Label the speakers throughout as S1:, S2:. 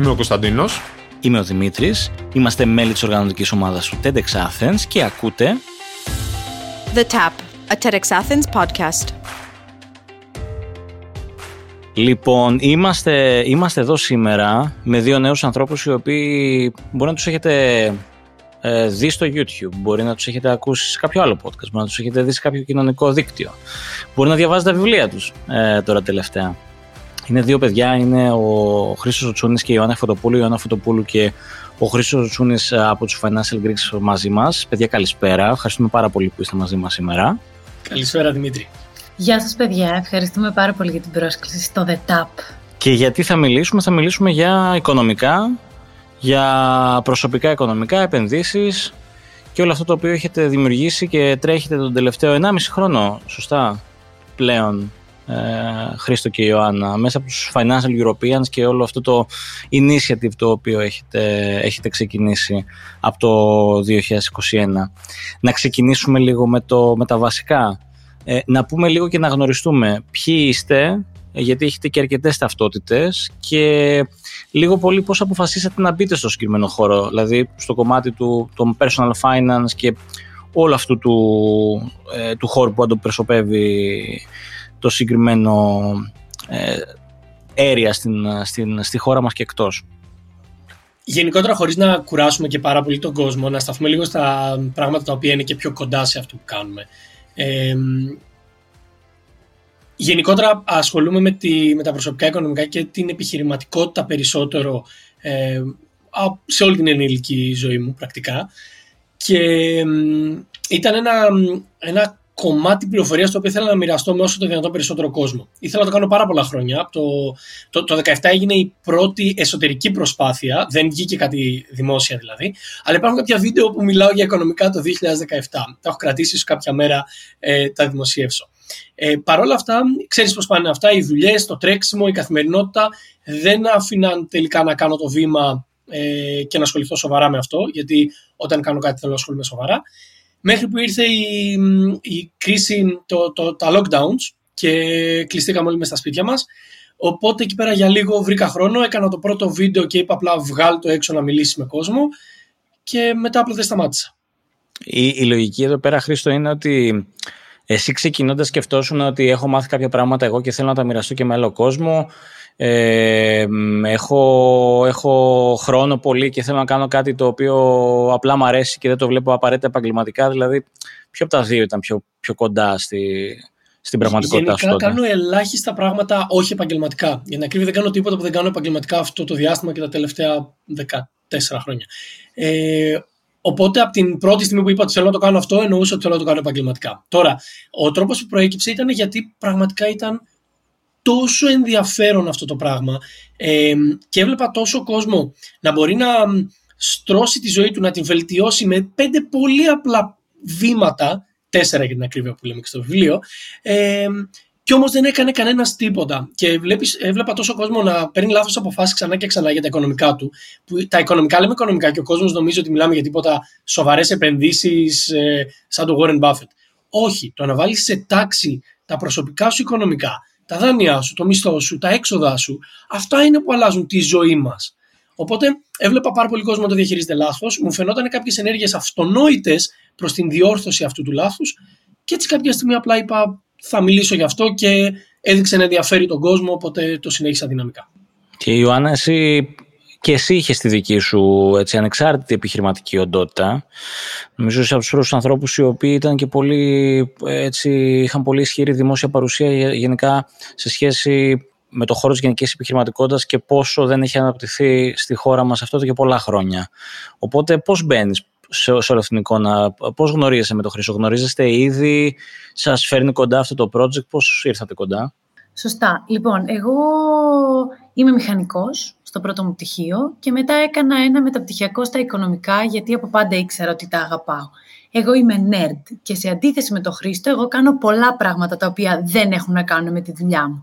S1: Είμαι ο Κωνσταντίνος.
S2: Είμαι ο Δημήτρης. Είμαστε μέλη της οργανωτικής ομάδας του TEDx Athens και ακούτε.
S3: The Tap, a TEDx Athens podcast.
S2: Λοιπόν, είμαστε, είμαστε εδώ σήμερα με δύο νέους ανθρώπους οι οποίοι μπορεί να τους έχετε ε, δει στο YouTube, μπορεί να τους έχετε ακούσει σε κάποιο άλλο podcast, μπορεί να τους έχετε δει σε κάποιο κοινωνικό δίκτυο, μπορεί να διαβάζετε τα βιβλία τους ε, τώρα τελευταία. Είναι δύο παιδιά, είναι ο Χρήστος Τσούνης και η Ιωάννα Φωτοπούλου, η Ιωάννα Φωτοπούλου και ο Χρήστος Τσούνης ε, από τους Financial Greeks μαζί μας. Παιδιά καλησπέρα, ευχαριστούμε πάρα πολύ που είστε μαζί μας σήμερα.
S4: Καλησπέρα Δημήτρη.
S5: Γεια σας παιδιά, ευχαριστούμε πάρα πολύ για την πρόσκληση στο The Tap.
S2: Και γιατί θα μιλήσουμε, θα μιλήσουμε για οικονομικά, για προσωπικά οικονομικά, επενδύσεις και όλο αυτό το οποίο έχετε δημιουργήσει και τρέχετε τον τελευταίο 1,5 χρόνο, σωστά, πλέον, ε, Χρήστο και Ιωάννα, μέσα από τους Financial Europeans και όλο αυτό το initiative το οποίο έχετε, έχετε ξεκινήσει από το 2021. Να ξεκινήσουμε λίγο με, το, με τα βασικά. Ε, να πούμε λίγο και να γνωριστούμε ποιοι είστε, γιατί έχετε και αρκετές ταυτότητες και λίγο πολύ πώς αποφασίσατε να μπείτε στο συγκεκριμένο χώρο, δηλαδή στο κομμάτι του το personal finance και όλο αυτού του, ε, του χώρου που αντιπροσωπεύει το συγκεκριμένο ε, area στην, στην, στη χώρα μας και εκτός.
S4: Γενικότερα, χωρίς να κουράσουμε και πάρα πολύ τον κόσμο, να σταθούμε λίγο στα πράγματα τα οποία είναι και πιο κοντά σε αυτό που κάνουμε. Ε, γενικότερα ασχολούμαι με, τη, με τα προσωπικά οικονομικά και την επιχειρηματικότητα περισσότερο ε, σε όλη την ενήλικη ζωή μου πρακτικά και ήταν ένα, ένα κομμάτι πληροφορίας το οποίο ήθελα να μοιραστώ με όσο το δυνατόν περισσότερο κόσμο. Ήθελα να το κάνω πάρα πολλά χρόνια. Το, το, το 2017 έγινε η πρώτη εσωτερική προσπάθεια, δεν βγήκε κάτι δημόσια δηλαδή, αλλά υπάρχουν κάποια βίντεο που μιλάω για οικονομικά το 2017. Τα έχω κρατήσει, ίσως κάποια μέρα ε, τα δημοσιεύσω. Ε, Παρ' όλα αυτά, ξέρεις πώς πάνε αυτά, οι δουλειές, το τρέξιμο, η καθημερινότητα δεν άφηναν τελικά να κάνω το βήμα ε, και να ασχοληθώ σοβαρά με αυτό, γιατί όταν κάνω κάτι θέλω να ασχολούμαι σοβαρά. Μέχρι που ήρθε η, η κρίση, το, το, τα lockdowns και κλειστήκαμε όλοι μέσα στα σπίτια μας. Οπότε εκεί πέρα για λίγο βρήκα χρόνο, έκανα το πρώτο βίντεο και είπα απλά βγάλω το έξω να μιλήσει με κόσμο και μετά απλά δεν σταμάτησα.
S2: Η, η λογική εδώ πέρα, Χρήστο, είναι ότι εσύ ξεκινώντας σκεφτόσουν ότι έχω μάθει κάποια πράγματα εγώ και θέλω να τα μοιραστώ και με άλλο κόσμο. Ε, έχω, έχω χρόνο πολύ και θέλω να κάνω κάτι το οποίο απλά μου αρέσει και δεν το βλέπω απαραίτητα επαγγελματικά. Δηλαδή, ποιο από τα δύο ήταν πιο, πιο κοντά στη, στην πραγματικότητα
S4: σου. Γενικά κάνω ελάχιστα πράγματα όχι επαγγελματικά. Για να ακρίβει, δεν κάνω τίποτα που δεν κάνω επαγγελματικά αυτό το διάστημα και τα τελευταία 14 χρόνια. Ε, Οπότε από την πρώτη στιγμή που είπα ότι θέλω να το κάνω αυτό, εννοούσα ότι θέλω να το κάνω επαγγελματικά. Τώρα, ο τρόπος που προέκυψε ήταν γιατί πραγματικά ήταν τόσο ενδιαφέρον αυτό το πράγμα ε, και έβλεπα τόσο κόσμο να μπορεί να στρώσει τη ζωή του, να την βελτιώσει με πέντε πολύ απλά βήματα, τέσσερα για την ακρίβεια που λέμε και στο βιβλίο, ε, και όμως δεν έκανε κανένας τίποτα. Και βλέπεις, έβλεπα τόσο κόσμο να παίρνει λάθος αποφάσεις ξανά και ξανά για τα οικονομικά του. Που τα οικονομικά λέμε οικονομικά και ο κόσμος νομίζει ότι μιλάμε για τίποτα σοβαρές επενδύσεις ε, σαν το Warren Buffett. Όχι. Το να βάλεις σε τάξη τα προσωπικά σου οικονομικά, τα δάνειά σου, το μισθό σου, τα έξοδά σου, αυτά είναι που αλλάζουν τη ζωή μας. Οπότε έβλεπα πάρα πολύ κόσμο να το διαχειρίζεται λάθος. Μου φαινόταν κάποιες ενέργειες αυτονόητες προς την διόρθωση αυτού του λάθους. Και έτσι κάποια στιγμή απλά είπα θα μιλήσω γι' αυτό και έδειξε να ενδιαφέρει τον κόσμο, οπότε το συνέχισα δυναμικά.
S2: Και Ιωάννα, εσύ και εσύ είχες τη δική σου έτσι, ανεξάρτητη επιχειρηματική οντότητα. Νομίζω είσαι από τους πρώτους ανθρώπους οι οποίοι ήταν και πολύ, έτσι, είχαν πολύ ισχυρή δημόσια παρουσία γενικά σε σχέση με το χώρο της γενικής επιχειρηματικότητας και πόσο δεν έχει αναπτυχθεί στη χώρα μας αυτό και πολλά χρόνια. Οπότε, πώς μπαίνεις, σε, σε όλη αυτήν την εικόνα; Πώς γνωρίζεσαι με τον Χρυσό, γνωρίζεστε ήδη, σας φέρνει κοντά αυτό το project, πώς ήρθατε κοντά;
S5: Σωστά. Λοιπόν, εγώ είμαι μηχανικός στο πρώτο μου πτυχίο και μετά έκανα ένα μεταπτυχιακό στα οικονομικά γιατί από πάντα ήξερα ότι τα αγαπάω. Εγώ είμαι nerd και σε αντίθεση με τον Χρήστο εγώ κάνω πολλά πράγματα τα οποία δεν έχουν να κάνουν με τη δουλειά μου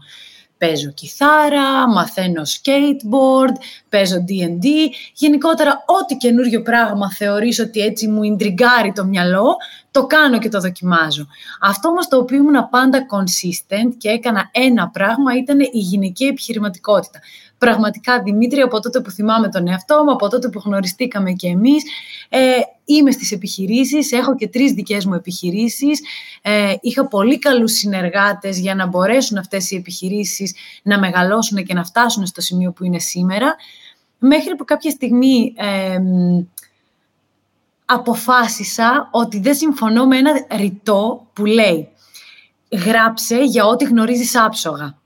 S5: παίζω κιθάρα, μαθαίνω skateboard, παίζω D&D. Γενικότερα, ό,τι καινούριο πράγμα θεωρείς ότι έτσι μου ιντριγκάρει το μυαλό, το κάνω και το δοκιμάζω. Αυτό όμως το οποίο ήμουν πάντα consistent και έκανα ένα πράγμα ήταν η γυναική επιχειρηματικότητα. Πραγματικά, Δημήτρη, από τότε που θυμάμαι τον εαυτό μου, από τότε που γνωριστήκαμε και εμείς, ε, είμαι στις επιχειρήσεις, έχω και τρεις δικές μου επιχειρήσεις, ε, είχα πολύ καλούς συνεργάτες για να μπορέσουν αυτές οι επιχειρήσεις να μεγαλώσουν και να φτάσουν στο σημείο που είναι σήμερα, μέχρι που κάποια στιγμή... Ε, αποφάσισα ότι δεν συμφωνώ με ένα ρητό που λέει «Γράψε για ό,τι γνωρίζεις άψογα».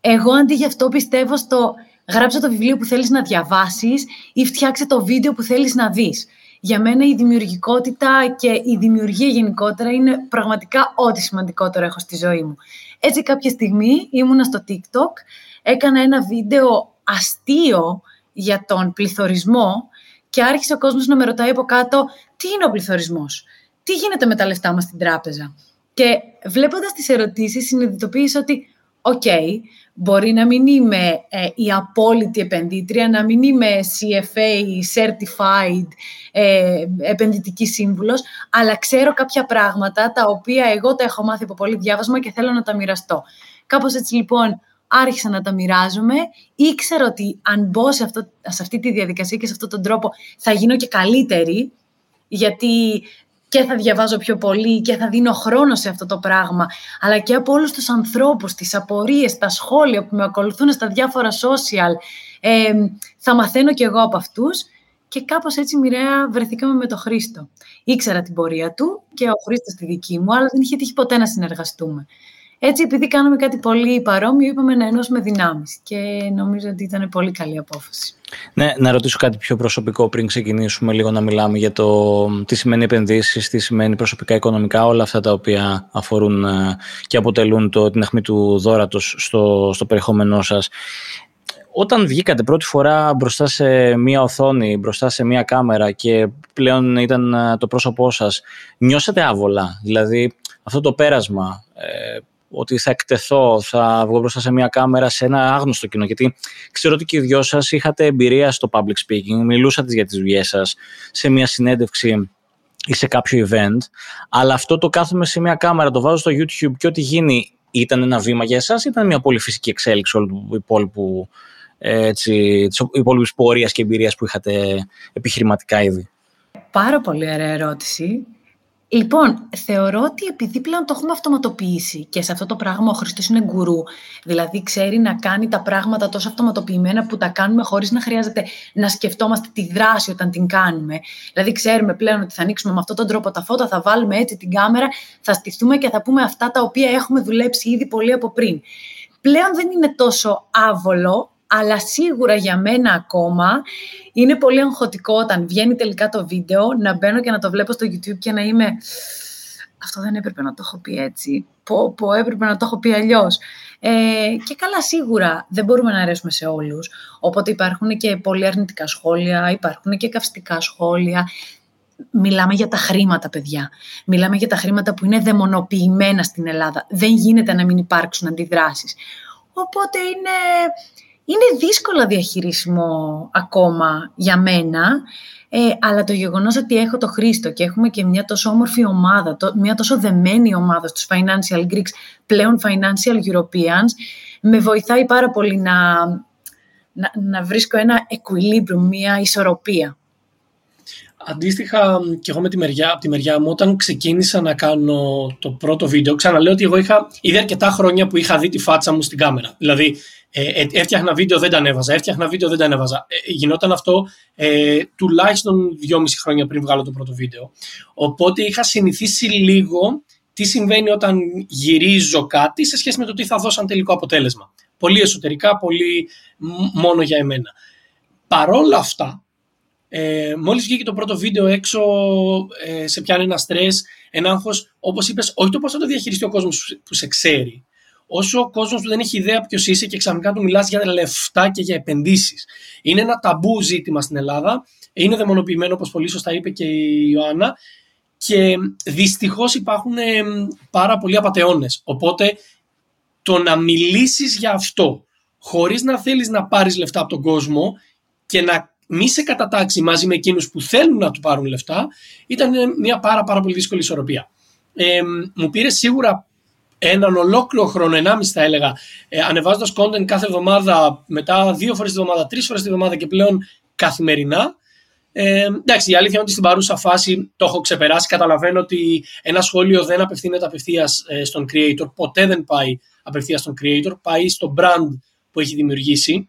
S5: Εγώ αντί γι' αυτό πιστεύω στο «Γράψε το βιβλίο που θέλεις να διαβάσεις» ή «Φτιάξε το βίντεο που θέλεις να δεις». Για μένα η δημιουργικότητα και η δημιουργία γενικότερα είναι πραγματικά ό,τι σημαντικότερο έχω στη ζωή μου. Έτσι κάποια στιγμή ήμουνα στο TikTok, έκανα ένα βίντεο αστείο για τον πληθωρισμό και άρχισε ο κόσμος να με ρωτάει από κάτω τι είναι ο πληθωρισμός, τι γίνεται με τα λεφτά μας στην τράπεζα; Και βλέποντας τις ερωτήσεις συνειδητοποίησα ότι οκ, μπορεί να μην είμαι ε, η απόλυτη επενδύτρια, να μην είμαι CFA, Certified ε, επενδυτική σύμβουλος, αλλά ξέρω κάποια πράγματα τα οποία εγώ τα έχω μάθει από πολύ διάβασμα και θέλω να τα μοιραστώ. Κάπως έτσι λοιπόν άρχισα να τα μοιράζομαι. Ήξερα ότι αν μπω σε, αυτό, σε αυτή τη διαδικασία και σε αυτόν τον τρόπο θα γίνω και καλύτερη, γιατί και θα διαβάζω πιο πολύ και θα δίνω χρόνο σε αυτό το πράγμα, αλλά και από όλους τους ανθρώπους, τις απορίες, τα σχόλια που με ακολουθούν στα διάφορα social, ε, θα μαθαίνω κι εγώ από αυτούς και κάπως έτσι μοιραία βρεθήκαμε με τον Χρήστο. Ήξερα την πορεία του και ο Χρήστος τη δική μου, αλλά δεν είχε τύχει ποτέ να συνεργαστούμε. Έτσι, επειδή κάναμε κάτι πολύ παρόμοιο, είπαμε να ενώσουμε δυνάμεις και νομίζω ότι ήταν πολύ καλή απόφαση.
S2: Ναι, να ρωτήσω κάτι πιο προσωπικό πριν ξεκινήσουμε λίγο να μιλάμε για το τι σημαίνει επενδύσεις, τι σημαίνει προσωπικά οικονομικά, όλα αυτά τα οποία αφορούν ε, και αποτελούν το, την αιχμή του δόρατος στο, στο περιεχόμενό σας. Όταν βγήκατε πρώτη φορά μπροστά σε μία οθόνη, μπροστά σε μία κάμερα και πλέον ήταν ε, το πρόσωπό σας, νιώσατε άβολα, δηλαδή αυτό το πέρασμα, ε, ότι θα εκτεθώ, θα βγω μπροστά σε μια κάμερα σε ένα άγνωστο κοινό. Γιατί ξέρω ότι και οι δυο σας είχατε εμπειρία στο public speaking, μιλούσατε για τις δουλειές σας σε μια συνέντευξη ή σε κάποιο event. Αλλά αυτό το κάθομαι σε μια κάμερα, το βάζω στο YouTube και ό,τι γίνει ήταν ένα βήμα για εσάς, ήταν μια πολύ φυσική εξέλιξη όλου του υπόλοιπου έτσι, της υπόλοιπης πορείας και εμπειρίας που είχατε επιχειρηματικά ήδη;
S5: Πάρα πολύ ωραία ερώτηση. Λοιπόν, θεωρώ ότι επειδή πλέον το έχουμε αυτοματοποιήσει και σε αυτό το πράγμα ο Χριστός είναι γκουρού, δηλαδή ξέρει να κάνει τα πράγματα τόσο αυτοματοποιημένα που τα κάνουμε χωρίς να χρειάζεται να σκεφτόμαστε τη δράση όταν την κάνουμε. Δηλαδή ξέρουμε πλέον ότι θα ανοίξουμε με αυτόν τον τρόπο τα φώτα, θα βάλουμε έτσι την κάμερα, θα στηθούμε και θα πούμε αυτά τα οποία έχουμε δουλέψει ήδη πολύ από πριν. Πλέον δεν είναι τόσο άβολο αλλά σίγουρα για μένα ακόμα είναι πολύ αγχωτικό όταν βγαίνει τελικά το βίντεο να μπαίνω και να το βλέπω στο YouTube και να είμαι αυτό δεν έπρεπε να το έχω πει έτσι, πω, πω έπρεπε να το έχω πει αλλιώς. Ε, και καλά σίγουρα δεν μπορούμε να αρέσουμε σε όλους, οπότε υπάρχουν και πολύ αρνητικά σχόλια, υπάρχουν και καυστικά σχόλια. Μιλάμε για τα χρήματα, παιδιά. Μιλάμε για τα χρήματα που είναι δαιμονοποιημένα στην Ελλάδα. Δεν γίνεται να μην υπάρξουν αντιδράσεις. Οπότε είναι, είναι δύσκολο διαχειρίσιμο ακόμα για μένα, ε, αλλά το γεγονός ότι έχω το Χρήστο και έχουμε και μια τόσο όμορφη ομάδα, το, μια τόσο δεμένη ομάδα στους Financial Greeks, πλέον Financial Europeans, με βοηθάει πάρα πολύ να, να, να βρίσκω ένα equilibrium, μια ισορροπία.
S4: Αντίστοιχα και εγώ με τη μεριά, από τη μεριά μου, όταν ξεκίνησα να κάνω το πρώτο βίντεο, ξαναλέω ότι εγώ είχα ήδη αρκετά χρόνια που είχα δει τη φάτσα μου στην κάμερα. Δηλαδή, ε, ε, έφτιαχνα βίντεο, δεν τα ανέβαζα. Έφτιαχνα βίντεο, δεν τα ανέβαζα. Ε, γινόταν αυτό ε, τουλάχιστον δυόμιση χρόνια πριν βγάλω το πρώτο βίντεο. Οπότε είχα συνηθίσει λίγο τι συμβαίνει όταν γυρίζω κάτι σε σχέση με το τι θα δώσω τελικό αποτέλεσμα. Πολύ εσωτερικά, πολύ μόνο για εμένα. Παρόλα αυτά, ε, μόλις βγήκε το πρώτο βίντεο έξω, ε, σε πιάνει ένα στρες, ένα άγχος, όπως είπες, όχι το πώς θα το διαχειριστεί ο κόσμος που σε ξέρει, όσο ο κόσμος που δεν έχει ιδέα ποιος είσαι και ξαφνικά του μιλάς για λεφτά και για επενδύσεις. Είναι ένα ταμπού ζήτημα στην Ελλάδα, είναι δαιμονοποιημένο όπως πολύ σωστά είπε και η Ιωάννα και δυστυχώς υπάρχουν ε, πάρα πολλοί απαταιώνες. Οπότε το να μιλήσεις για αυτό χωρίς να θέλεις να πάρεις λεφτά από τον κόσμο και να μη σε κατατάξει μαζί με εκείνους που θέλουν να του πάρουν λεφτά, ήταν μια πάρα, πάρα πολύ δύσκολη ισορροπία. Ε, μου πήρε σίγουρα έναν ολόκληρο χρόνο, ενάμιση θα έλεγα, ε, ανεβάζοντας content κάθε εβδομάδα, μετά δύο φορές τη εβδομάδα, τρεις φορές τη εβδομάδα και πλέον καθημερινά. Ε, εντάξει, η αλήθεια είναι ότι στην παρούσα φάση το έχω ξεπεράσει. Καταλαβαίνω ότι ένα σχόλιο δεν απευθύνεται απευθείας ε, στον creator, ποτέ δεν πάει απευθείας στον creator, πάει στο brand που έχει δημιουργήσει.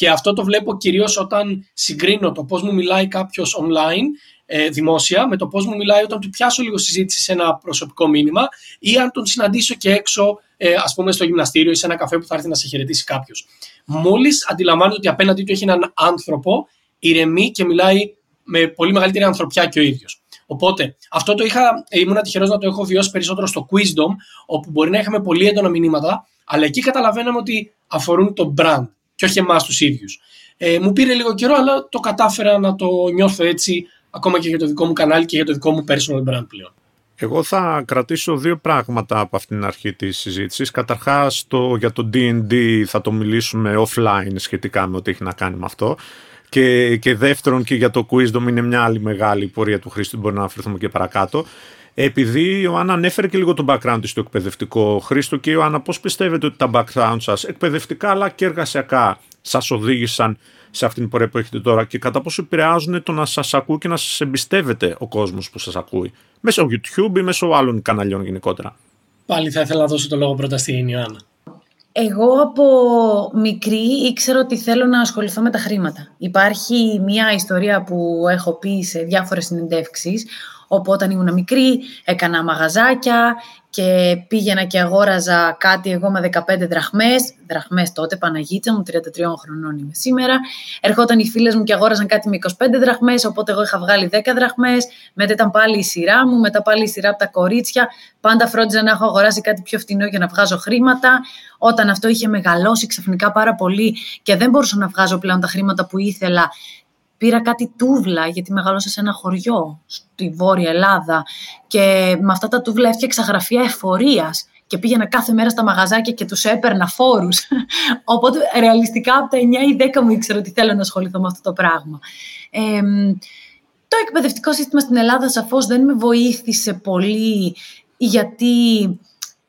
S4: Και αυτό το βλέπω κυρίως όταν συγκρίνω το πώς μου μιλάει κάποιος online ε, δημόσια με το πώς μου μιλάει όταν του πιάσω λίγο συζήτηση σε ένα προσωπικό μήνυμα ή αν τον συναντήσω και έξω, ε, ας πούμε, στο γυμναστήριο ή σε ένα καφέ που θα έρθει να σε χαιρετήσει κάποιος. Μόλις αντιλαμβάνεται ότι απέναντί του έχει έναν άνθρωπο, ηρεμεί και μιλάει με πολύ μεγαλύτερη ανθρωπιά και ο ίδιος. Οπότε, αυτό το είχα, ήμουν τυχερός να το έχω βιώσει περισσότερο στο Quizdom, όπου μπορεί να είχαμε πολύ έντονα μηνύματα, αλλά εκεί καταλαβαίναμε ότι αφορούν το brand και όχι εμάς τους ίδιους. Ε, μου πήρε λίγο καιρό, αλλά το κατάφερα να το νιώθω έτσι ακόμα και για το δικό μου κανάλι και για το δικό μου personal brand πλέον.
S1: Εγώ θα κρατήσω δύο πράγματα από αυτήν την αρχή της συζήτησης. Καταρχάς το, για το D&D θα το μιλήσουμε offline σχετικά με ό,τι έχει να κάνει με αυτό. Και, και δεύτερον και για το Quizdom είναι μια άλλη μεγάλη πορεία του χρήστη, μπορεί να αναφερθούμε και παρακάτω. Επειδή η Ιωάννα ανέφερε και λίγο το background της στο εκπαιδευτικό. Χρήστο και Ιωάννα, πώς πιστεύετε ότι τα background σας εκπαιδευτικά αλλά και εργασιακά σας οδήγησαν σε αυτήν την πορεία που έχετε τώρα και κατά πόσο επηρεάζουν το να σας ακούει και να σας εμπιστεύεται ο κόσμος που σας ακούει. Μέσω YouTube ή μέσω άλλων καναλιών γενικότερα;
S4: Πάλι θα ήθελα να δώσω το λόγο πρώτα στην Ιωάννα.
S5: Εγώ από μικρή ήξερα ότι θέλω να ασχοληθώ με τα χρήματα. Υπάρχει μια ιστορία που έχω πει σε διάφορες συνεντεύξεις, όπου όταν ήμουν μικρή έκανα μαγαζάκια, και πήγαινα και αγόραζα κάτι εγώ με 15 δραχμές, δραχμές τότε, Παναγίτσα μου, 33 χρονών είμαι σήμερα. Ερχόταν οι φίλες μου και αγόραζαν κάτι με 25 δραχμές, οπότε εγώ είχα βγάλει 10 δραχμές, μετά ήταν πάλι η σειρά μου, μετά πάλι η σειρά από τα κορίτσια. Πάντα φρόντιζα να έχω αγοράσει κάτι πιο φθηνό για να βγάζω χρήματα. Όταν αυτό είχε μεγαλώσει ξαφνικά πάρα πολύ και δεν μπορούσα να βγάζω πλέον τα χρήματα που ήθελα, Πήρα κάτι τούβλα, γιατί μεγάλωσα σε ένα χωριό στη Βόρεια Ελλάδα και με αυτά τα τούβλα έφτιαξα γραφεία εφορίας και πήγαινα κάθε μέρα στα μαγαζάκια και τους έπαιρνα φόρους. Οπότε ρεαλιστικά από τα 9 ή 10 μου ήξερα ότι θέλω να ασχοληθώ με αυτό το πράγμα. Ε, το εκπαιδευτικό σύστημα στην Ελλάδα σαφώς δεν με βοήθησε πολύ γιατί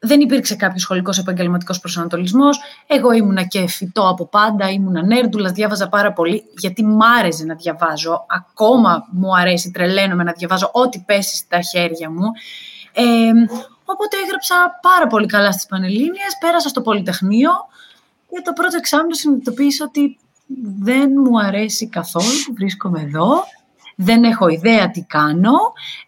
S5: δεν υπήρξε κάποιος σχολικός επαγγελματικός προσανατολισμός. Εγώ ήμουνα και φυτό από πάντα, ήμουνα νέρντουλας, διάβαζα πάρα πολύ, γιατί μ' άρεσε να διαβάζω. Ακόμα μου αρέσει, τρελαίνομαι να διαβάζω ό,τι πέσει στα χέρια μου. Ε, οπότε έγραψα πάρα πολύ καλά στις Πανελλήνιες, πέρασα στο Πολυτεχνείο και το πρώτο εξάμεινο συνειδητοποίησα ότι δεν μου αρέσει καθόλου που βρίσκομαι εδώ δεν έχω ιδέα τι κάνω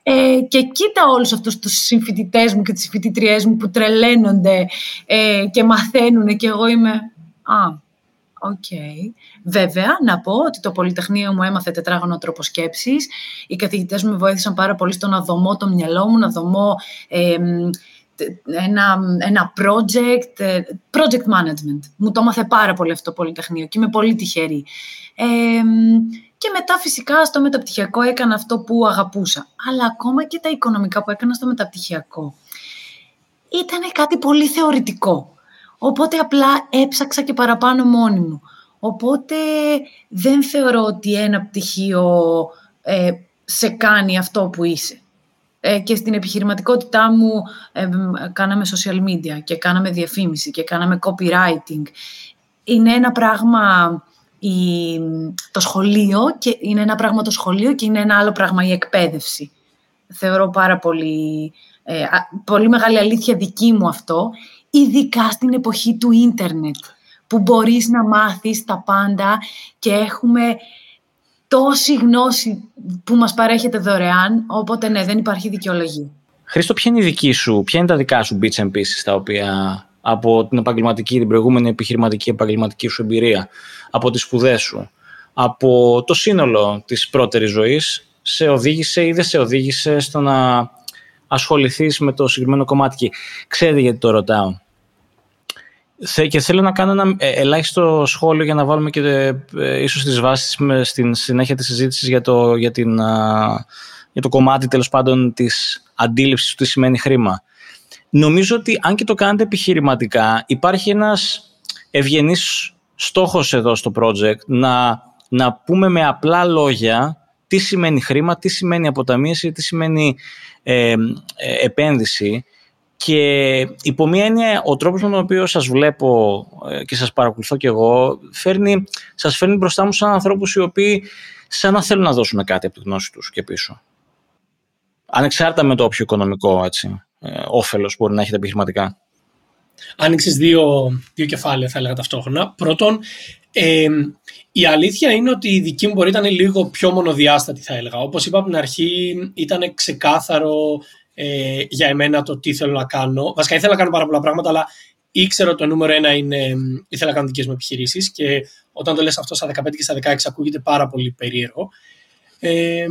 S5: ε, και κοίτα όλους αυτούς τους συμφοιτητές μου και τις συμφοιτητριές μου που τρελαίνονται ε, και μαθαίνουν και εγώ είμαι «Α, OK». Okay. Βέβαια, να πω ότι το Πολυτεχνείο μου έμαθε τετράγωνο τρόπο σκέψης. Οι καθηγητές μου με βοήθησαν πάρα πολύ στο να δομώ το μυαλό μου, να δομώ ε, ένα, ένα project, ε, project management. Μου το έμαθε πάρα πολύ αυτό το Πολυτεχνείο και είμαι πολύ τυχερή. Ε, και μετά φυσικά στο μεταπτυχιακό έκανα αυτό που αγαπούσα. Αλλά ακόμα και τα οικονομικά που έκανα στο μεταπτυχιακό ήταν κάτι πολύ θεωρητικό. Οπότε απλά έψαξα και παραπάνω μόνη μου. Οπότε δεν θεωρώ ότι ένα πτυχίο ε, σε κάνει αυτό που είσαι. Ε, και στην επιχειρηματικότητά μου ε, κάναμε social media και κάναμε διαφήμιση και κάναμε copywriting. Είναι ένα πράγμα η, το σχολείο και είναι ένα πράγμα το σχολείο και είναι ένα άλλο πράγμα η εκπαίδευση. Θεωρώ πάρα πολύ, ε, πολύ μεγάλη αλήθεια δική μου αυτό, ειδικά στην εποχή του ίντερνετ, που μπορείς να μάθεις τα πάντα και έχουμε τόση γνώση που μας παρέχεται δωρεάν, οπότε ναι, δεν υπάρχει δικαιολογία.
S2: Χρήστο, ποια είναι η δική σου, ποια είναι τα δικά σου bits and pieces τα οποία από την επαγγελματική, την προηγούμενη επιχειρηματική επαγγελματική σου εμπειρία, από τις σπουδές σου, από το σύνολο της πρώτερης ζωής, σε οδήγησε ή δεν σε οδήγησε στο να ασχοληθείς με το συγκεκριμένο κομμάτι; Ξέρετε γιατί το ρωτάω. Και θέλω να κάνω ένα ε, ελάχιστο σχόλιο για να βάλουμε και ε, ίσως τις βάσεις με, στην συνέχεια της συζήτησης για το, για, την, για το κομμάτι τέλος πάντων της αντίληψης του τι σημαίνει χρήμα νομίζω ότι αν και το κάνετε επιχειρηματικά, υπάρχει ένας ευγενής στόχος εδώ στο project να, να πούμε με απλά λόγια τι σημαίνει χρήμα, τι σημαίνει αποταμίεση, τι σημαίνει ε, ε, επένδυση και υπό μία έννοια, ο τρόπος με τον οποίο σας βλέπω ε, και σας παρακολουθώ κι εγώ, φέρνει, σας φέρνει μπροστά μου σαν ανθρώπους οι οποίοι σαν να θέλουν να δώσουν κάτι από τη γνώση τους και πίσω. Ανεξάρτητα με το όποιο οικονομικό έτσι, ε, όφελος μπορεί να έχετε επιχειρηματικά.
S4: Άνοιξες δύο, δύο κεφάλαια, θα έλεγα ταυτόχρονα. Πρώτον, ε, η αλήθεια είναι ότι η δική μου μπορεί ήταν λίγο πιο μονοδιάστατη, θα έλεγα. Όπως είπα από την αρχή, ήταν ξεκάθαρο ε, για εμένα το τι θέλω να κάνω. Βασικά ήθελα να κάνω πάρα πολλά πράγματα, αλλά ήξερα ότι το νούμερο ένα είναι ήθελα να κάνω δικές μου επιχειρήσεις και όταν το λες αυτό στα 15 και στα 16 ακούγεται πάρα πολύ περίεργο. Ε,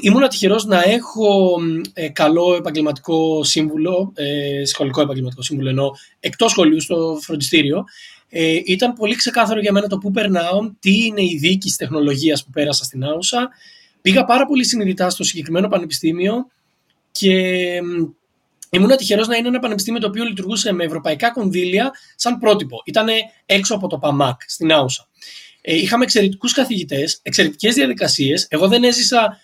S4: ήμουν τυχερό να έχω ε, καλό επαγγελματικό σύμβουλο, ε, σχολικό επαγγελματικό σύμβουλο ενώ εκτός σχολείου στο φροντιστήριο. Ε, ήταν πολύ ξεκάθαρο για μένα το πού περνάω, τι είναι η δίκη τεχνολογίας που πέρασα στην Άουσα. Πήγα πάρα πολύ συνειδητά στο συγκεκριμένο πανεπιστήμιο και ήμουν τυχερό να είναι ένα πανεπιστήμιο το οποίο λειτουργούσε με ευρωπαϊκά κονδύλια σαν πρότυπο. Ήταν έξω από το ΠΑΜΑΚ στην Άουσα. Ε, είχαμε εξαιρετικούς καθηγητές, εξαιρετικές διαδικασίες. Εγώ δεν έζησα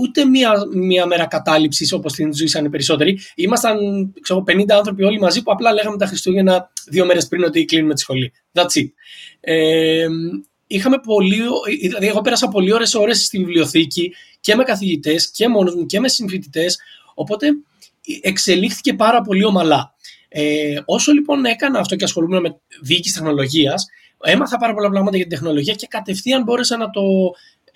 S4: ούτε μία, μία μέρα κατάληψης όπως την ζήσαν οι περισσότεροι. Ήμασταν ξέρω, 50 άνθρωποι όλοι μαζί που απλά λέγαμε τα Χριστούγεννα δύο μέρες πριν ότι κλείνουμε τη σχολή. That's it. Ε, είχαμε πολύ, δηλαδή εγώ πέρασα πολύ ώρες ώρες στη βιβλιοθήκη και με καθηγητές και μόνος μου και με συμφοιτητές οπότε εξελίχθηκε πάρα πολύ ομαλά. Ε, όσο λοιπόν έκανα αυτό και ασχολούμαι με διοίκηση τεχνολογίας, έμαθα πάρα πολλά πράγματα για την τεχνολογία και κατευθείαν μπόρεσα να το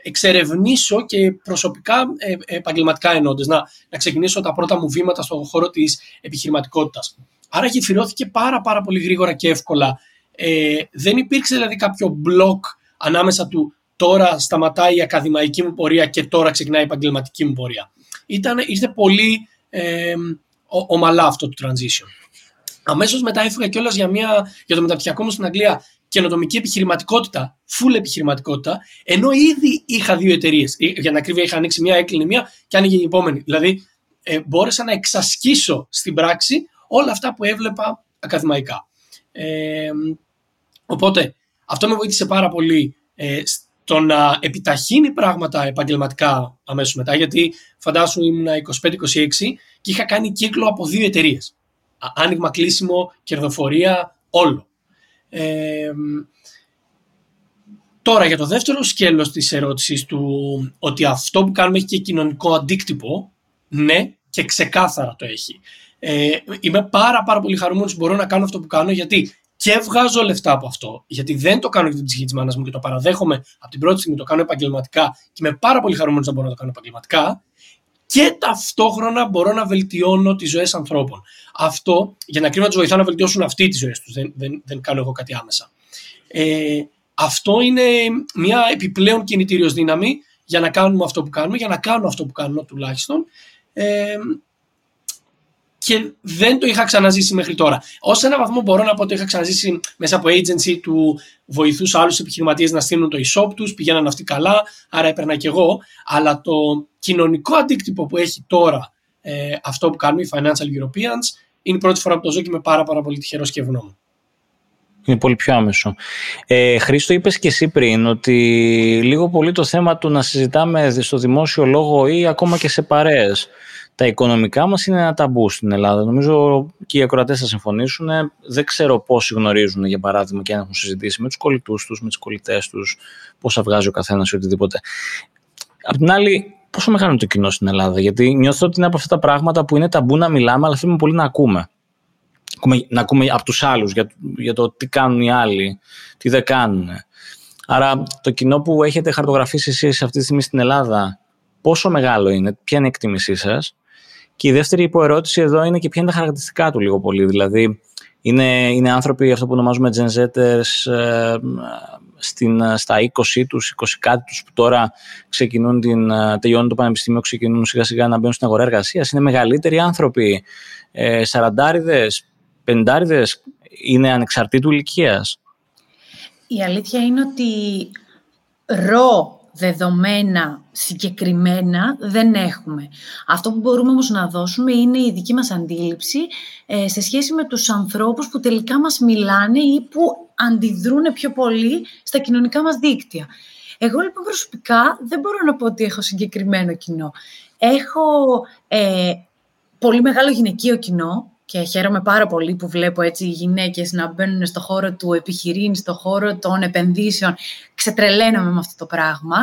S4: εξερευνήσω και προσωπικά ε, επαγγελματικά ενώντας, να, να ξεκινήσω τα πρώτα μου βήματα στον χώρο της επιχειρηματικότητας. Άρα γεφυρώθηκε πάρα πάρα πολύ γρήγορα και εύκολα. Ε, δεν υπήρξε δηλαδή κάποιο μπλοκ ανάμεσα του τώρα σταματάει η ακαδημαϊκή μου πορεία και τώρα ξεκινάει η επαγγελματική μου πορεία. Ήταν, ήρθε πολύ ε, ομαλά αυτό το transition. Αμέσως μετά έφυγα κιόλας για, για το μεταπτυχιακό μου στην Αγγλία καινοτομική επιχειρηματικότητα, full επιχειρηματικότητα, ενώ ήδη είχα δύο εταιρείες. Για να ακρίβεια, είχα ανοίξει μία, έκλεινε μία και άνοιγε η επόμενη. Δηλαδή, ε, μπόρεσα να εξασκήσω στην πράξη όλα αυτά που έβλεπα ακαδημαϊκά. Ε, οπότε, αυτό με βοήθησε πάρα πολύ ε, στο να επιταχύνει πράγματα επαγγελματικά αμέσως μετά, γιατί φαντάσου ήμουν 25-26 και είχα κάνει κύκλο από δύο εταιρείες. Άνοιγμα, κλείσιμο, κερδοφορία, όλο. Ε, τώρα για το δεύτερο σκέλος της ερώτησης του ότι αυτό που κάνουμε έχει και κοινωνικό αντίκτυπο, ναι και ξεκάθαρα το έχει. Ε, είμαι πάρα πάρα πολύ χαρούμενος που μπορώ να κάνω αυτό που κάνω γιατί και βγάζω λεφτά από αυτό, γιατί δεν το κάνω για την ψυχή της μάνας μου και το παραδέχομαι από την πρώτη στιγμή, το κάνω επαγγελματικά και είμαι πάρα πολύ χαρούμενος να μπορώ να το κάνω επαγγελματικά. Και ταυτόχρονα μπορώ να βελτιώνω τις ζωές ανθρώπων. Αυτό για να κρίνω να του βοηθάω να βελτιώσουν αυτή τις ζωές τους. Δεν, δεν, δεν κάνω εγώ κάτι άμεσα. Ε, αυτό είναι μια επιπλέον κινητήριος δύναμη για να κάνουμε αυτό που κάνουμε, για να κάνω αυτό που κάνω τουλάχιστον. Ε, και δεν το είχα ξαναζήσει μέχρι τώρα. Ω ένα βαθμό μπορώ να πω ότι το είχα ξαναζήσει μέσα από agency του βοηθούσα άλλους επιχειρηματίες να στείλουν το e-shop τους, πηγαίναν αυτοί καλά, άρα έπαιρνα κι εγώ. Αλλά το κοινωνικό αντίκτυπο που έχει τώρα ε, αυτό που κάνουν οι Financial Europeans είναι η πρώτη φορά που το ζω και είμαι πάρα, πάρα πολύ τυχερός και ευγνώμων.
S2: Είναι πολύ πιο άμεσο. Ε, Χρήστο, είπες και εσύ πριν ότι λίγο πολύ το θέμα του να συζητάμε στο δημόσιο λόγο ή ακόμα και σε παρέες τα οικονομικά μας είναι ένα ταμπού στην Ελλάδα. Νομίζω και οι ακροατές θα συμφωνήσουν. Δεν ξέρω πόσοι γνωρίζουν, για παράδειγμα, και αν έχουν συζητήσει με τους κολλητούς τους, με τις κολλητές τους, πόσα βγάζει ο καθένας ή οτιδήποτε. Απ' την άλλη, πόσο μεγάλο είναι το κοινό στην Ελλάδα, γιατί νιώθω ότι είναι από αυτά τα πράγματα που είναι ταμπού να μιλάμε, αλλά θέλουμε πολύ να ακούμε. Να ακούμε από τους άλλους για, για το τι κάνουν οι άλλοι, τι δεν κάνουν. Άρα το κοινό που έχετε χαρτογραφήσει εσείς αυτή τη στιγμή στην Ελλάδα, πόσο μεγάλο είναι, ποια είναι η εκτίμησή σας; Και η δεύτερη υποερώτηση εδώ είναι και ποια είναι τα χαρακτηριστικά του λίγο πολύ. Δηλαδή, είναι, είναι άνθρωποι αυτό που ονομάζουμε Gen Zers ε, στην, στα 20 τους, 20 κάτι τους που τώρα ξεκινούν την, ε, τελειώνουν το πανεπιστήμιο, ξεκινούν σιγά σιγά να μπαίνουν στην αγορά εργασίας. Είναι μεγαλύτεροι άνθρωποι, ε, σαραντάριδες, πεντάριδες, είναι ανεξαρτήτου ηλικίας.
S5: Η αλήθεια είναι ότι ρο δεδομένα συγκεκριμένα δεν έχουμε. Αυτό που μπορούμε όμως να δώσουμε είναι η δική μας αντίληψη ε, σε σχέση με τους ανθρώπους που τελικά μας μιλάνε ή που αντιδρούν πιο πολύ στα κοινωνικά μας δίκτυα. Εγώ λοιπόν προσωπικά δεν μπορώ να πω ότι έχω συγκεκριμένο κοινό. Έχω ε, πολύ μεγάλο γυναικείο κοινό και χαίρομαι πάρα πολύ που βλέπω έτσι οι γυναίκες να μπαίνουν στο χώρο του επιχειρήν, στο χώρο των επενδύσεων. Ξετρελαίνομαι με αυτό το πράγμα.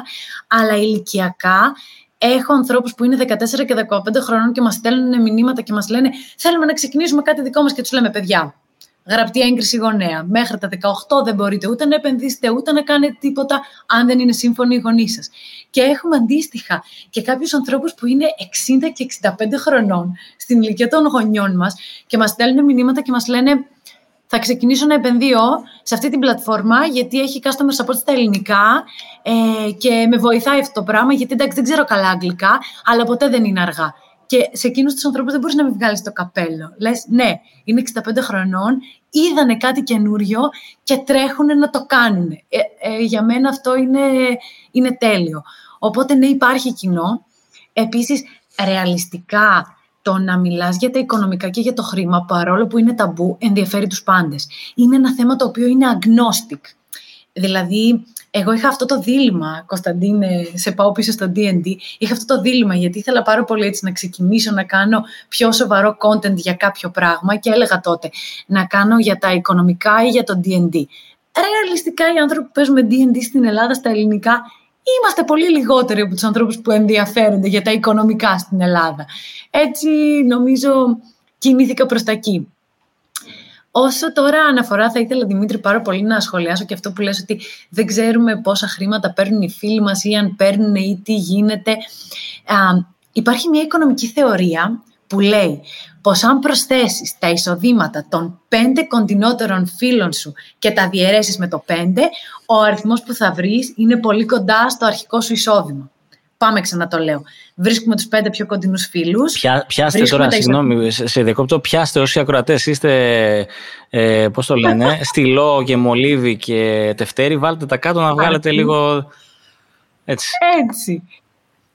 S5: Αλλά ηλικιακά έχω ανθρώπους που είναι 14 και 15 χρονών και μας στέλνουν μηνύματα και μας λένε θέλουμε να ξεκινήσουμε κάτι δικό μας και τους λέμε παιδιά γραπτή έγκριση γονέα. Μέχρι τα 18 δεν μπορείτε ούτε να επενδύσετε ούτε να κάνετε τίποτα αν δεν είναι σύμφωνοι οι γονείς σας. Και έχουμε αντίστοιχα και κάποιους ανθρώπους που είναι 60 και 65 χρονών στην ηλικία των γονιών μας και μας στέλνουν μηνύματα και μας λένε θα ξεκινήσω να επενδύω σε αυτή την πλατφόρμα γιατί έχει customer support στα ελληνικά ε, και με βοηθάει αυτό το πράγμα γιατί εντάξει δεν ξέρω καλά αγγλικά αλλά ποτέ δεν είναι αργά. Και σε εκείνους τους ανθρώπους δεν μπορείς να μην βγάλεις το καπέλο. Λες, ναι, είναι 65 χρονών, είδανε κάτι καινούριο και τρέχουν να το κάνουν. Ε, ε, για μένα αυτό είναι, είναι τέλειο. Οπότε ναι, υπάρχει κοινό. Επίσης, ρεαλιστικά το να μιλάς για τα οικονομικά και για το χρήμα, παρόλο που είναι ταμπού, ενδιαφέρει τους πάντες. Είναι ένα θέμα το οποίο είναι agnostic. Δηλαδή, εγώ είχα αυτό το δίλημα, Κωνσταντίνε, σε πάω πίσω στο D&D, είχα αυτό το δίλημα γιατί ήθελα πάρα πολύ έτσι να ξεκινήσω να κάνω πιο σοβαρό content για κάποιο πράγμα και έλεγα τότε να κάνω για τα οικονομικά ή για το D&D. Ρεαλιστικά οι άνθρωποι που παίζουμε D&D στην Ελλάδα στα ελληνικά είμαστε πολύ λιγότεροι από τους ανθρώπους που ενδιαφέρονται για τα οικονομικά στην Ελλάδα. Έτσι νομίζω κινήθηκα προς τα εκεί. Όσο τώρα αναφορά θα ήθελα, Δημήτρη, πάρα πολύ να σχολιάσω και αυτό που λες ότι δεν ξέρουμε πόσα χρήματα παίρνουν οι φίλοι μας ή αν παίρνουν ή τι γίνεται. Α, υπάρχει μια οικονομική θεωρία που λέει πως αν προσθέσεις τα εισοδήματα των πέντε κοντινότερων φίλων σου και τα διαιρέσεις με το πέντε, ο αριθμός που θα βρεις είναι πολύ κοντά στο αρχικό σου εισόδημα. Πάμε ξανά το λέω. Βρίσκουμε τους πέντε πιο κοντινούς φίλους.
S2: Πιά, πιάστε τώρα, συγγνώμη, σε διακόπτω, πιάστε όσοι ακροατές είστε, ε, πώς το λένε, στυλό και μολύβι και τευτέρι, βάλτε τα κάτω να βγάλετε λίγο. Έτσι.
S5: Έτσι.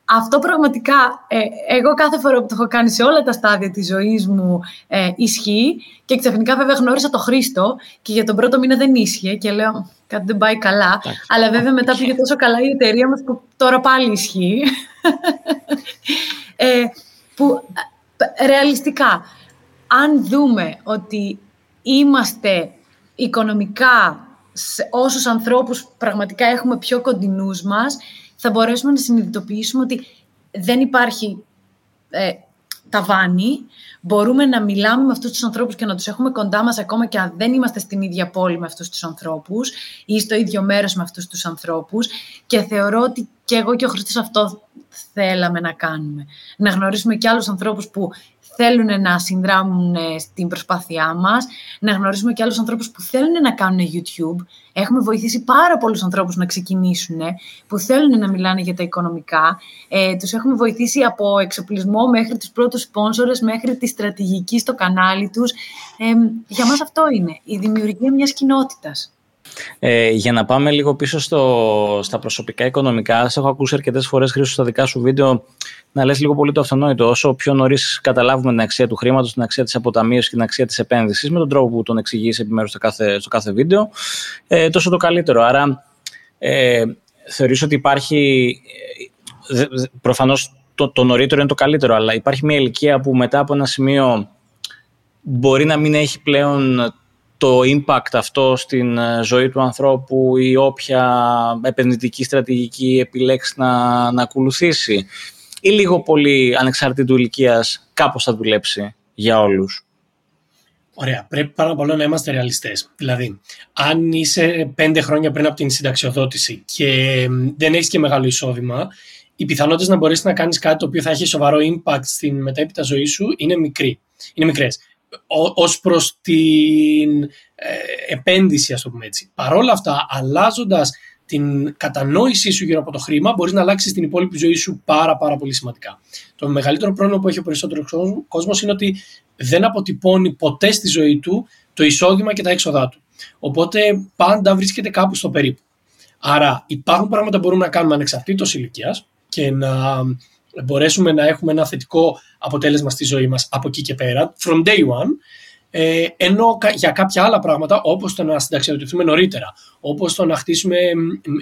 S5: Αυτό πραγματικά, ε, εγώ κάθε φορά που το έχω κάνει σε όλα τα στάδια της ζωής μου ε, ισχύει και ξαφνικά βέβαια γνώρισα το Χρήστο και για τον πρώτο μήνα δεν ίσχυε και λέω κάτι δεν πάει καλά. Αλλά βέβαια μετά πήγε τόσο καλά η εταιρεία μας που τώρα πάλι ισχύει. ε, που ε, ρεαλιστικά, αν δούμε ότι είμαστε οικονομικά σε όσους ανθρώπους πραγματικά έχουμε πιο κοντινούς μας, θα μπορέσουμε να συνειδητοποιήσουμε ότι δεν υπάρχει ε, ταβάνι. Μπορούμε να μιλάμε με αυτούς τους ανθρώπους και να τους έχουμε κοντά μας ακόμα και αν δεν είμαστε στην ίδια πόλη με αυτούς τους ανθρώπους ή στο ίδιο μέρος με αυτούς τους ανθρώπους και θεωρώ ότι και εγώ και ο Χριστός αυτό θέλαμε να κάνουμε. Να γνωρίσουμε και άλλους ανθρώπους που θέλουν να συνδράμουν ε, στην προσπάθειά μας, να γνωρίσουμε και άλλους ανθρώπους που θέλουν να κάνουν YouTube. Έχουμε βοηθήσει πάρα πολλούς ανθρώπους να ξεκινήσουν, που θέλουν να μιλάνε για τα οικονομικά. Ε, τους έχουμε βοηθήσει από εξοπλισμό μέχρι τους πρώτους σπόνσορες, μέχρι τη στρατηγική στο κανάλι τους. Ε, για μας αυτό είναι, η δημιουργία μιας κοινότητας.
S2: Ε, για να πάμε λίγο πίσω στο, στα προσωπικά οικονομικά, σε έχω ακούσει αρκετές φορές χρήσιμο στα δικά σου βίντεο να λες λίγο πολύ το αυτονόητο. Όσο πιο νωρίς καταλάβουμε την αξία του χρήματος, την αξία της αποταμίωση και την αξία της επένδυσης, με τον τρόπο που τον εξηγείς επιμέρους στο κάθε, στο κάθε βίντεο, ε, τόσο το καλύτερο. Άρα, ε, θεωρείς ότι υπάρχει. Ε, Προφανώς το, το νωρίτερο είναι το καλύτερο, αλλά υπάρχει μια ηλικία που μετά από ένα σημείο μπορεί να μην έχει πλέον το impact αυτό στην ε, ζωή του ανθρώπου ή όποια επενδυτική στρατηγική επιλέξει να, να ακολουθήσει ή λίγο πολύ ανεξάρτητου ηλικίας κάπως θα δουλέψει για όλους.
S4: Ωραία. Πρέπει πάρα πολύ να είμαστε ρεαλιστές. Δηλαδή, αν είσαι πέντε χρόνια πριν από την συνταξιοδότηση και δεν έχεις και μεγάλο εισόδημα, οι πιθανότητες να μπορέσει να κάνεις κάτι το οποίο θα έχει σοβαρό impact στην μετέπειτα ζωή σου είναι, μικρή. είναι μικρές. Ω προς την ε, επένδυση, ας το πούμε έτσι. Παρ' όλα αυτά, αλλάζοντας την κατανόησή σου γύρω από το χρήμα, μπορείς να αλλάξεις την υπόλοιπη ζωή σου πάρα, πάρα πολύ σημαντικά. Το μεγαλύτερο πρόβλημα που έχει ο περισσότερο κόσμος είναι ότι δεν αποτυπώνει ποτέ στη ζωή του το εισόδημα και τα έξοδά του. Οπότε πάντα βρίσκεται κάπου στο περίπου. Άρα υπάρχουν πράγματα που μπορούμε να κάνουμε ανεξαρτήτως ηλικίας και να μπορέσουμε να έχουμε ένα θετικό αποτέλεσμα στη ζωή μας από εκεί και πέρα, from day one, ε, ενώ για κάποια άλλα πράγματα, όπως το να συνταξιοδοτηθούμε νωρίτερα, όπως το να χτίσουμε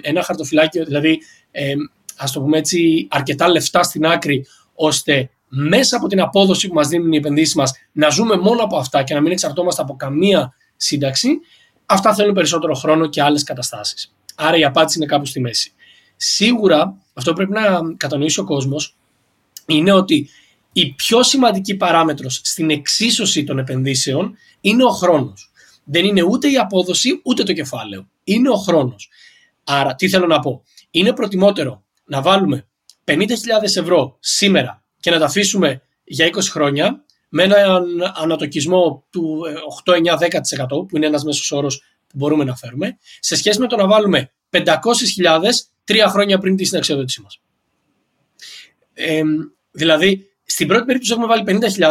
S4: ένα χαρτοφυλάκιο, δηλαδή, ε, ας το πούμε έτσι, αρκετά λεφτά στην άκρη, ώστε μέσα από την απόδοση που μας δίνουν οι επενδύσεις μας να ζούμε μόνο από αυτά και να μην εξαρτώμαστε από καμία σύνταξη, αυτά θέλουν περισσότερο χρόνο και άλλες καταστάσεις. Άρα η απάντηση είναι κάπου στη μέση. Σίγουρα αυτό πρέπει να κατανοήσει ο κόσμος είναι ότι η πιο σημαντική παράμετρος στην εξίσωση των επενδύσεων είναι ο χρόνος. Δεν είναι ούτε η απόδοση ούτε το κεφάλαιο. Είναι ο χρόνος. Άρα τι θέλω να πω; Είναι προτιμότερο να βάλουμε 50.000 ευρώ σήμερα και να τα αφήσουμε για 20 χρόνια με έναν ανατοκισμό του 8, 9, 10% που είναι ένας μέσος όρος που μπορούμε να φέρουμε σε σχέση με το να βάλουμε 500.000 τρία χρόνια πριν τη συναξιοδότησή μας. Ε, δηλαδή, στην πρώτη περίπτωση έχουμε βάλει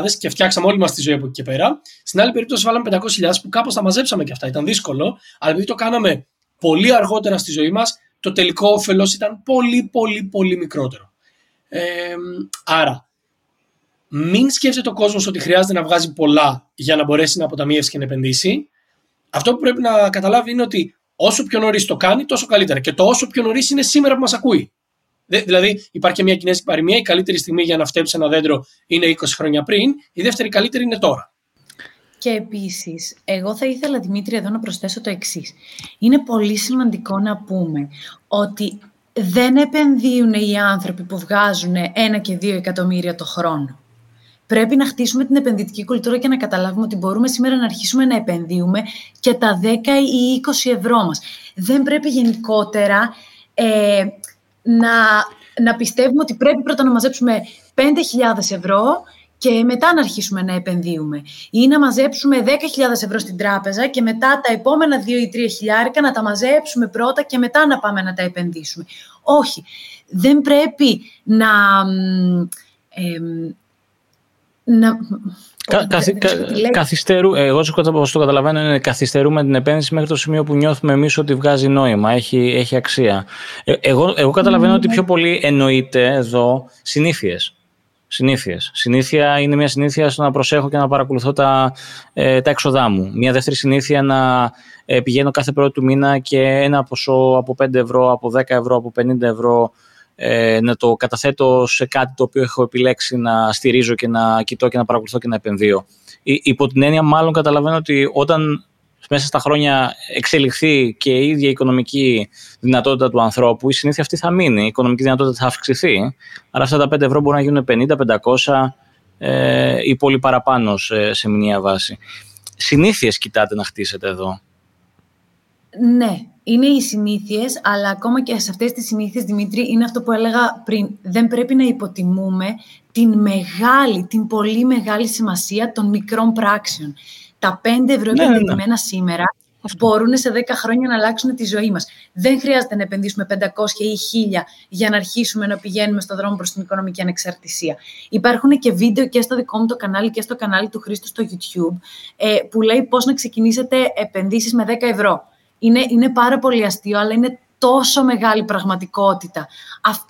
S4: 50.000 και φτιάξαμε όλη μας τη ζωή από εκεί και πέρα. Στην άλλη περίπτωση βάλαμε 500.000 που κάπως τα μαζέψαμε και αυτά. Ήταν δύσκολο, αλλά επειδή το κάναμε πολύ αργότερα στη ζωή μας, το τελικό όφελος ήταν πολύ, πολύ, πολύ μικρότερο. Ε, άρα, μην σκέφτεται ο κόσμος ότι χρειάζεται να βγάζει πολλά για να μπορέσει να αποταμιεύσει και να επενδύσει. Αυτό που πρέπει να καταλάβει είναι ότι όσο πιο νωρίς το κάνει, τόσο καλύτερα. Και το όσο πιο νωρίς είναι σήμερα που μας ακούει. Δηλαδή, υπάρχει και μια κινέζικη παροιμία. Η καλύτερη στιγμή για να φτέψει ένα δέντρο είναι 20 χρόνια πριν. Η δεύτερη καλύτερη είναι τώρα.
S5: Και επίσης, εγώ θα ήθελα, Δημήτρη, εδώ να προσθέσω το εξής. Είναι πολύ σημαντικό να πούμε ότι δεν επενδύουν οι άνθρωποι που βγάζουν ένα και δύο εκατομμύρια το χρόνο. Πρέπει να χτίσουμε την επενδυτική κουλτούρα και να καταλάβουμε ότι μπορούμε σήμερα να αρχίσουμε να επενδύουμε και τα 10 ή 20 ευρώ μας. Δεν πρέπει γενικότερα ε, να, να πιστεύουμε ότι πρέπει πρώτα να μαζέψουμε 5.000 ευρώ και μετά να αρχίσουμε να επενδύουμε. Ή να μαζέψουμε 10.000 ευρώ στην τράπεζα και μετά τα επόμενα 2 ή 3 χιλιάρικα να τα μαζέψουμε πρώτα και μετά να πάμε να τα επενδύσουμε. Όχι, δεν πρέπει να... να
S2: Κα, καθυ, κα, καθυστερού, εγώ όσο το καταλαβαίνω είναι καθυστερούμε την επένδυση μέχρι το σημείο που νιώθουμε εμείς ότι βγάζει νόημα, έχει, έχει αξία. Ε, εγώ, εγώ καταλαβαίνω ότι πιο πολύ εννοείται εδώ συνήθειες. Συνήθειες. Συνήθεια είναι μια συνήθεια στο να προσέχω και να παρακολουθώ τα, ε, τα έξοδά μου. Μια δεύτερη συνήθεια να ε, πηγαίνω κάθε πρώτη του μήνα και ένα ποσό από 5 ευρώ, από 10 ευρώ, από 50 ευρώ ε, να το καταθέτω σε κάτι το οποίο έχω επιλέξει να στηρίζω και να κοιτώ και να παρακολουθώ και να επενδύω. Υ, υπό την έννοια μάλλον καταλαβαίνω ότι όταν μέσα στα χρόνια εξελιχθεί και η ίδια η οικονομική δυνατότητα του ανθρώπου, η συνήθεια αυτή θα μείνει, η οικονομική δυνατότητα θα αυξηθεί. Άρα αυτά τα 5 ευρώ μπορούν να γίνουν 50, 500 ε, ή πολύ παραπάνω σε, σε μηνιαία βάση. Συνήθειες κοιτάτε να χτίσετε εδώ;
S5: Ναι, είναι οι συνήθειες, αλλά ακόμα και σε αυτές τις συνήθειες, Δημήτρη, είναι αυτό που έλεγα πριν. Δεν πρέπει να υποτιμούμε την μεγάλη, την πολύ μεγάλη σημασία των μικρών πράξεων. Τα 5 ευρώ ναι, ναι, ναι. σήμερα μπορούν σε 10 χρόνια να αλλάξουν τη ζωή μας. Δεν χρειάζεται να επενδύσουμε 500 ή 1000 για να αρχίσουμε να πηγαίνουμε στον δρόμο προς την οικονομική ανεξαρτησία. Υπάρχουν και βίντεο και στο δικό μου το κανάλι και στο κανάλι του Χρήστο στο YouTube ε, που λέει πώς να ξεκινήσετε επενδύσεις με 10 ευρώ. Είναι, είναι πάρα πολύ αστείο, αλλά είναι τόσο μεγάλη πραγματικότητα.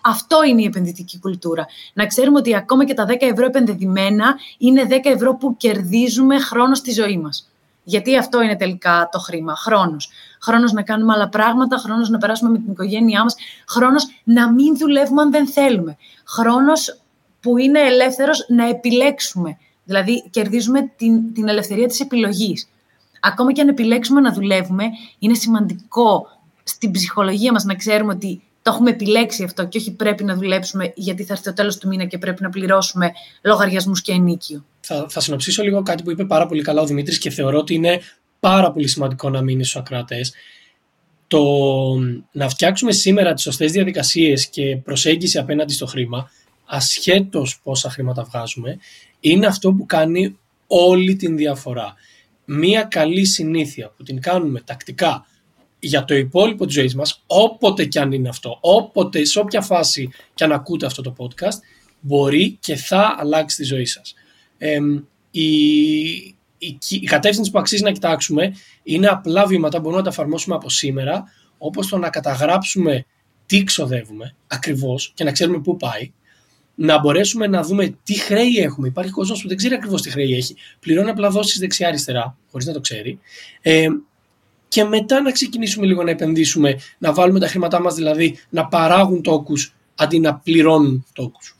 S5: αυτό είναι η επενδυτική κουλτούρα. Να ξέρουμε ότι ακόμα και τα 10 ευρώ επενδεδημένα είναι 10 ευρώ που κερδίζουμε χρόνο στη ζωή μας. Γιατί αυτό είναι τελικά το χρήμα, χρόνος. Χρόνος να κάνουμε άλλα πράγματα, χρόνος να περάσουμε με την οικογένειά μας, χρόνος να μην δουλεύουμε αν δεν θέλουμε. Χρόνος που είναι ελεύθερος να επιλέξουμε. Δηλαδή κερδίζουμε την, την ελευθερία της επιλογής ακόμα και αν επιλέξουμε να δουλεύουμε, είναι σημαντικό στην ψυχολογία μας να ξέρουμε ότι το έχουμε επιλέξει αυτό και όχι πρέπει να δουλέψουμε γιατί θα έρθει το τέλος του μήνα και πρέπει να πληρώσουμε λογαριασμούς και ενίκιο.
S4: Θα, θα συνοψίσω λίγο κάτι που είπε πάρα πολύ καλά ο Δημήτρης και θεωρώ ότι είναι πάρα πολύ σημαντικό να μείνει στους ακροατές. Το να φτιάξουμε σήμερα τις σωστές διαδικασίες και προσέγγιση απέναντι στο χρήμα, ασχέτως πόσα χρήματα βγάζουμε, είναι αυτό που κάνει όλη την διαφορά μία καλή συνήθεια που την κάνουμε τακτικά για το υπόλοιπο της ζωής μας, όποτε και αν είναι αυτό, όποτε, σε όποια φάση και αν ακούτε αυτό το podcast, μπορεί και θα αλλάξει τη ζωή σας. η, η, η κατεύθυνση που αξίζει να κοιτάξουμε είναι απλά βήματα που μπορούμε να τα εφαρμόσουμε από σήμερα, όπως το να καταγράψουμε τι ξοδεύουμε ακριβώς και να ξέρουμε πού πάει, να μπορέσουμε να δούμε τι χρέη έχουμε. Υπάρχει κόσμος που δεν ξέρει ακριβώς τι χρέη έχει. Πληρώνει απλά δόσεις δεξιά-αριστερά, χωρίς να το ξέρει. Ε, και μετά να ξεκινήσουμε λίγο να επενδύσουμε, να βάλουμε τα χρήματά μας δηλαδή να παράγουν τόκους αντί να πληρώνουν τόκους.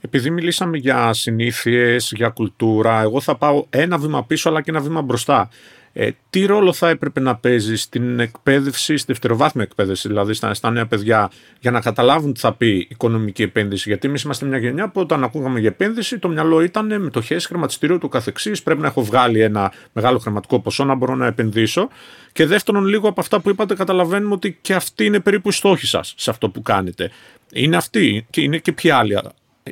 S1: Επειδή μιλήσαμε για συνήθειες, για κουλτούρα, εγώ θα πάω ένα βήμα πίσω αλλά και ένα βήμα μπροστά. Ε, τι ρόλο θα έπρεπε να παίζει στην εκπαίδευση, στη δευτεροβάθμια εκπαίδευση, δηλαδή στα, στα νέα παιδιά, για να καταλάβουν τι θα πει οικονομική επένδυση; Γιατί εμείς είμαστε μια γενιά που όταν ακούγαμε για επένδυση, το μυαλό ήταν μετοχέ, χρηματιστήριο του καθεξής. Πρέπει να έχω βγάλει ένα μεγάλο χρηματικό ποσό να μπορώ να επενδύσω. Και δεύτερον, λίγο από αυτά που είπατε, καταλαβαίνουμε ότι και αυτή είναι περίπου η στόχη σας σε αυτό που κάνετε. Είναι αυτή και είναι και ποια άλλη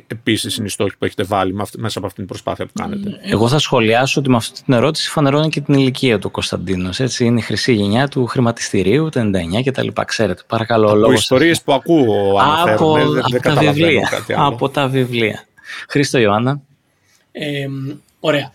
S1: επίσης είναι οι στόχοι που έχετε βάλει μέσα από αυτήν την προσπάθεια που κάνετε.
S2: Εγώ θα σχολιάσω ότι με αυτή την ερώτηση φανερώνει και την ηλικία του Κωνσταντίνος. Έτσι είναι η χρυσή γενιά του χρηματιστηρίου, το 99 κτλ. Ξέρετε, παρακαλώ.
S1: Από ιστορίες που ακούω,
S2: από,
S1: δεν,
S2: από
S1: δεν
S2: τα βιβλία. Από τα βιβλία. Χρήστο Ιωάννα.
S4: Ε, ωραία.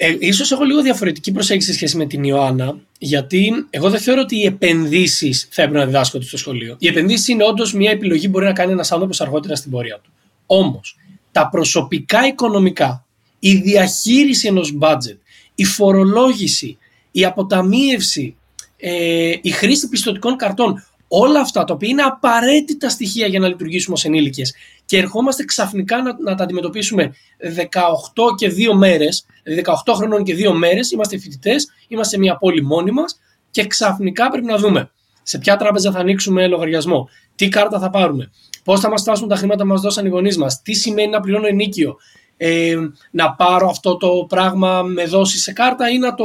S4: Ε, ίσως έχω λίγο διαφορετική προσέγγιση σε σχέση με την Ιωάννα, γιατί εγώ δεν θεωρώ ότι οι επενδύσεις θα έπρεπε να διδάσκονται στο σχολείο. Οι επενδύσεις είναι όντως μια επιλογή που μπορεί να κάνει ένας άνθρωπος αργότερα στην πορεία του. Όμως, τα προσωπικά οικονομικά, η διαχείριση ενός budget, η φορολόγηση, η αποταμίευση, ε, η χρήση πιστοτικών καρτών, όλα αυτά τα οποία είναι απαραίτητα στοιχεία για να λειτουργήσουμε ως ενήλικες και ερχόμαστε ξαφνικά να, να τα αντιμετωπίσουμε 18 και 2 μέρες, δηλαδή 18 χρονών και 2 μέρες, είμαστε φοιτητές, είμαστε σε μια πόλη μόνοι μας και ξαφνικά πρέπει να δούμε σε ποια τράπεζα θα ανοίξουμε λογαριασμό, τι κάρτα θα πάρουμε, πώς θα μας φτάσουν τα χρήματα που μας δώσαν οι γονείς μας, τι σημαίνει να πληρώνω ενίκιο, ε, να πάρω αυτό το πράγμα με δόση σε κάρτα ή να το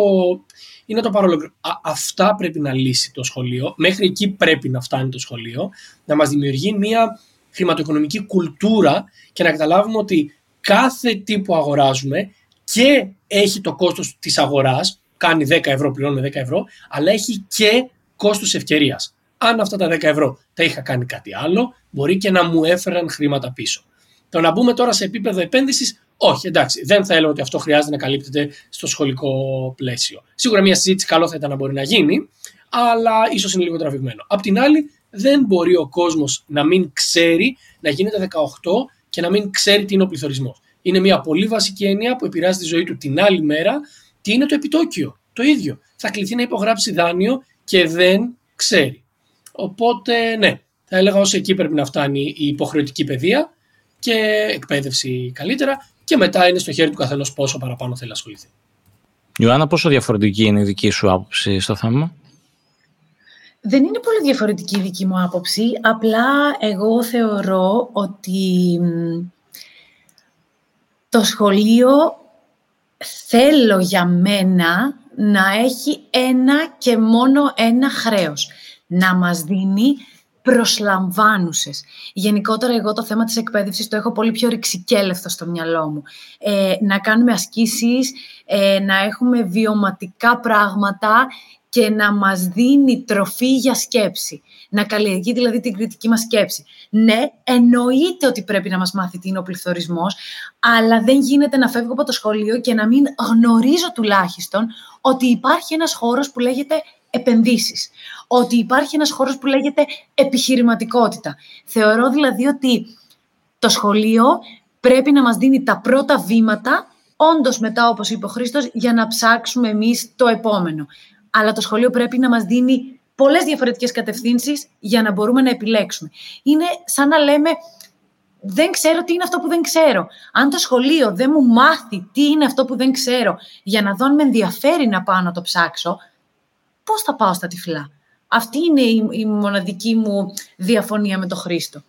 S4: είναι το παρόλο. Αυτά πρέπει να λύσει το σχολείο. Μέχρι εκεί πρέπει να φτάνει το σχολείο. Να μας δημιουργεί μια χρηματοοικονομική κουλτούρα και να καταλάβουμε ότι κάθε τι που αγοράζουμε και έχει το κόστος της αγοράς, κάνει 10 ευρώ, πληρώνουμε 10 ευρώ, αλλά έχει και κόστος ευκαιρίας. Αν αυτά τα 10 ευρώ τα είχα κάνει κάτι άλλο, μπορεί και να μου έφεραν χρήματα πίσω. Το να μπούμε τώρα σε επίπεδο επένδυσης, όχι, εντάξει, δεν θα έλεγα ότι αυτό χρειάζεται να καλύπτεται στο σχολικό πλαίσιο. Σίγουρα μια συζήτηση καλό θα ήταν να μπορεί να γίνει, αλλά ίσως είναι λίγο τραβηγμένο. Απ' την άλλη, δεν μπορεί ο κόσμος να μην ξέρει να γίνεται 18 και να μην ξέρει τι είναι ο πληθωρισμός. Είναι μια πολύ βασική έννοια που επηρεάζει τη ζωή του την άλλη μέρα. Τι είναι το επιτόκιο. Το ίδιο. Θα κληθεί να υπογράψει δάνειο και δεν ξέρει. Οπότε, ναι, θα έλεγα όσο εκεί πρέπει να φτάνει η υποχρεωτική παιδεία και εκπαίδευση καλύτερα και μετά είναι στο χέρι του καθενός πόσο παραπάνω θέλει να ασχοληθεί.
S2: Ιωάννα, πόσο διαφορετική είναι η δική σου άποψη στο θέμα;
S5: Δεν είναι πολύ διαφορετική η δική μου άποψη, απλά εγώ θεωρώ ότι το σχολείο θέλω για μένα να έχει ένα και μόνο ένα χρέος. Να μας δίνει προσλαμβάνουσες. Γενικότερα εγώ το θέμα της εκπαίδευσης το έχω πολύ πιο ρηξικέλευτο στο μυαλό μου. Ε, να κάνουμε ασκήσεις, ε, να έχουμε βιωματικά πράγματα και να μας δίνει τροφή για σκέψη. Να καλλιεργεί δηλαδή την κριτική μας σκέψη. Ναι, εννοείται ότι πρέπει να μας μάθει τι είναι ο πληθωρισμός, αλλά δεν γίνεται να φεύγω από το σχολείο και να μην γνωρίζω τουλάχιστον ότι υπάρχει ένας χώρος που λέγεται επενδύσεις. Ότι υπάρχει ένας χώρος που λέγεται επιχειρηματικότητα. Θεωρώ δηλαδή ότι το σχολείο πρέπει να μας δίνει τα πρώτα βήματα, όντως μετά όπως είπε ο Χρήστος, για να ψάξουμε εμείς το επόμενο. Αλλά το σχολείο πρέπει να μας δίνει πολλές διαφορετικές κατευθύνσεις για να μπορούμε να επιλέξουμε. Είναι σαν να λέμε δεν ξέρω τι είναι αυτό που δεν ξέρω. Αν το σχολείο δεν μου μάθει τι είναι αυτό που δεν ξέρω για να δω αν με ενδιαφέρει να πάω να το ψάξω, πώς θα πάω στα τυφλά; Αυτή είναι η, η μοναδική μου διαφωνία με τον Χρήστο.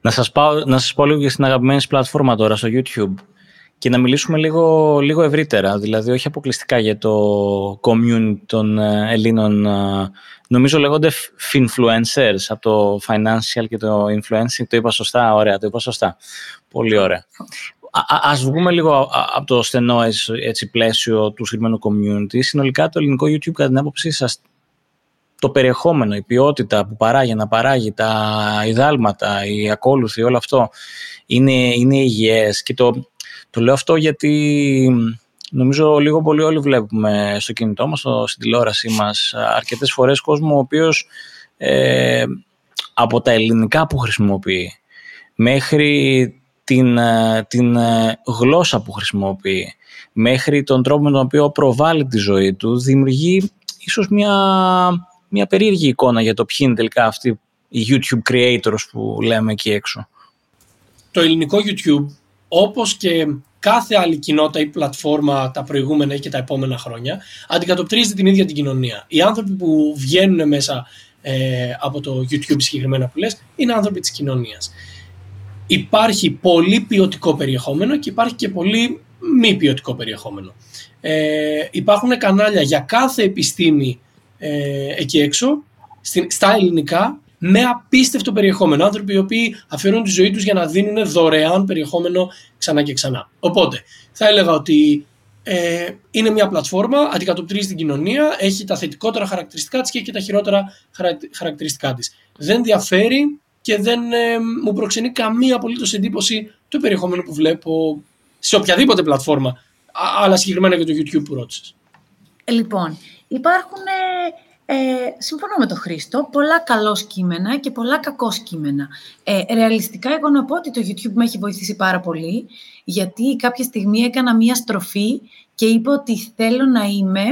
S2: Να σας, πάω, να σας πω λίγο για στην αγαπημένη πλατφόρμα τώρα στο YouTube και να μιλήσουμε λίγο, λίγο ευρύτερα, δηλαδή όχι αποκλειστικά για το community των ε, Ελλήνων, ε, νομίζω λέγονται finfluencers από το financial και το influencing, το είπα σωστά, ωραία, το είπα σωστά, πολύ ωραία. Α, ας βγούμε λίγο από το στενό έτσι, πλαίσιο του συγκεκριμένου community. Συνολικά το ελληνικό YouTube κατά την άποψή σας το περιεχόμενο, η ποιότητα που παράγει, να παράγει, τα ιδάλματα, οι ακόλουθοι, όλο αυτό είναι, είναι υγιές. Και το, το λέω αυτό γιατί νομίζω λίγο πολύ όλοι βλέπουμε στο κινητό μας, στην τηλεόρασή μας, αρκετές φορές κόσμο ο οποίος ε, από τα ελληνικά που χρησιμοποιεί μέχρι την, ε, την ε, γλώσσα που χρησιμοποιεί μέχρι τον τρόπο με τον οποίο προβάλλει τη ζωή του δημιουργεί ίσως μια, μια περίεργη εικόνα για το ποιοι είναι τελικά αυτοί οι YouTube creators που λέμε εκεί έξω.
S4: Το ελληνικό YouTube, όπως και κάθε άλλη κοινότητα ή πλατφόρμα τα προηγούμενα ή και τα επόμενα χρόνια, αντικατοπτρίζει την ίδια την κοινωνία. Οι άνθρωποι που βγαίνουν μέσα ε, από το YouTube συγκεκριμένα που λες, είναι άνθρωποι της κοινωνίας. Υπάρχει πολύ ποιοτικό περιεχόμενο και υπάρχει και πολύ μη ποιοτικό περιεχόμενο. Ε, υπάρχουν κανάλια για κάθε επιστήμη ε, εκεί έξω, στα ελληνικά, με απίστευτο περιεχόμενο. Άνθρωποι οι οποίοι αφιερώνουν τη ζωή τους για να δίνουν δωρεάν περιεχόμενο ξανά και ξανά. Οπότε, θα έλεγα ότι ε, είναι μια πλατφόρμα, αντικατοπτρίζει την κοινωνία, έχει τα θετικότερα χαρακτηριστικά της και έχει τα χειρότερα χαρακτηριστικά της. Δεν διαφέρει και δεν ε, μου προξενεί καμία απολύτως εντύπωση το περιεχόμενο που βλέπω σε οποιαδήποτε πλατφόρμα, αλλά συγκεκριμένα για το YouTube που ρώτησες.
S5: Λοιπόν, υπάρχουν ε, συμφωνώ με τον Χρήστο, πολλά καλός κείμενα και πολλά κακός κείμενα. Ε, ρεαλιστικά, εγώ να πω ότι το YouTube με έχει βοηθήσει πάρα πολύ, γιατί κάποια στιγμή έκανα μία στροφή και είπα ότι θέλω να είμαι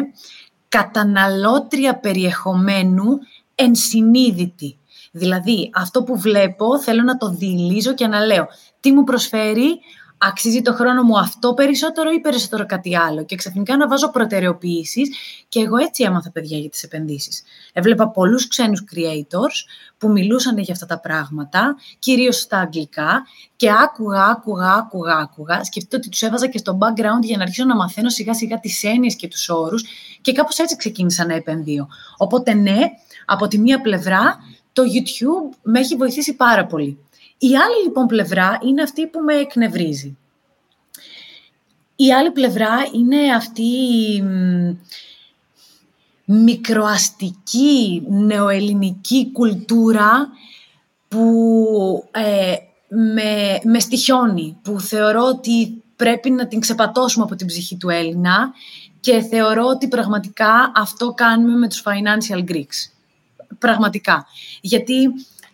S5: καταναλώτρια περιεχομένου ενσυνείδητη. Δηλαδή, αυτό που βλέπω θέλω να το δηλίζω και να λέω τι μου προσφέρει, αξίζει το χρόνο μου αυτό περισσότερο ή περισσότερο κάτι άλλο. Και ξαφνικά να βάζω προτεραιοποιήσεις και εγώ έτσι έμαθα παιδιά για τις επενδύσεις. Έβλεπα πολλούς ξένους creators που μιλούσαν για αυτά τα πράγματα, κυρίως στα αγγλικά, και άκουγα, άκουγα, άκουγα, άκουγα. Σκεφτείτε ότι τους έβαζα και στο background για να αρχίσω να μαθαίνω σιγά σιγά τις έννοιες και τους όρους, και κάπως έτσι ξεκίνησα να επενδύω. Οπότε, ναι, από τη μία πλευρά, το YouTube με έχει βοηθήσει πάρα πολύ. Η άλλη λοιπόν πλευρά είναι αυτή που με εκνευρίζει. Η άλλη πλευρά είναι αυτή η μικροαστική νεοελληνική κουλτούρα που ε, με, με στοιχιώνει, που θεωρώ ότι πρέπει να την ξεπατώσουμε από την ψυχή του Έλληνα και θεωρώ ότι πραγματικά αυτό κάνουμε με τους financial Greeks. Πραγματικά. Γιατί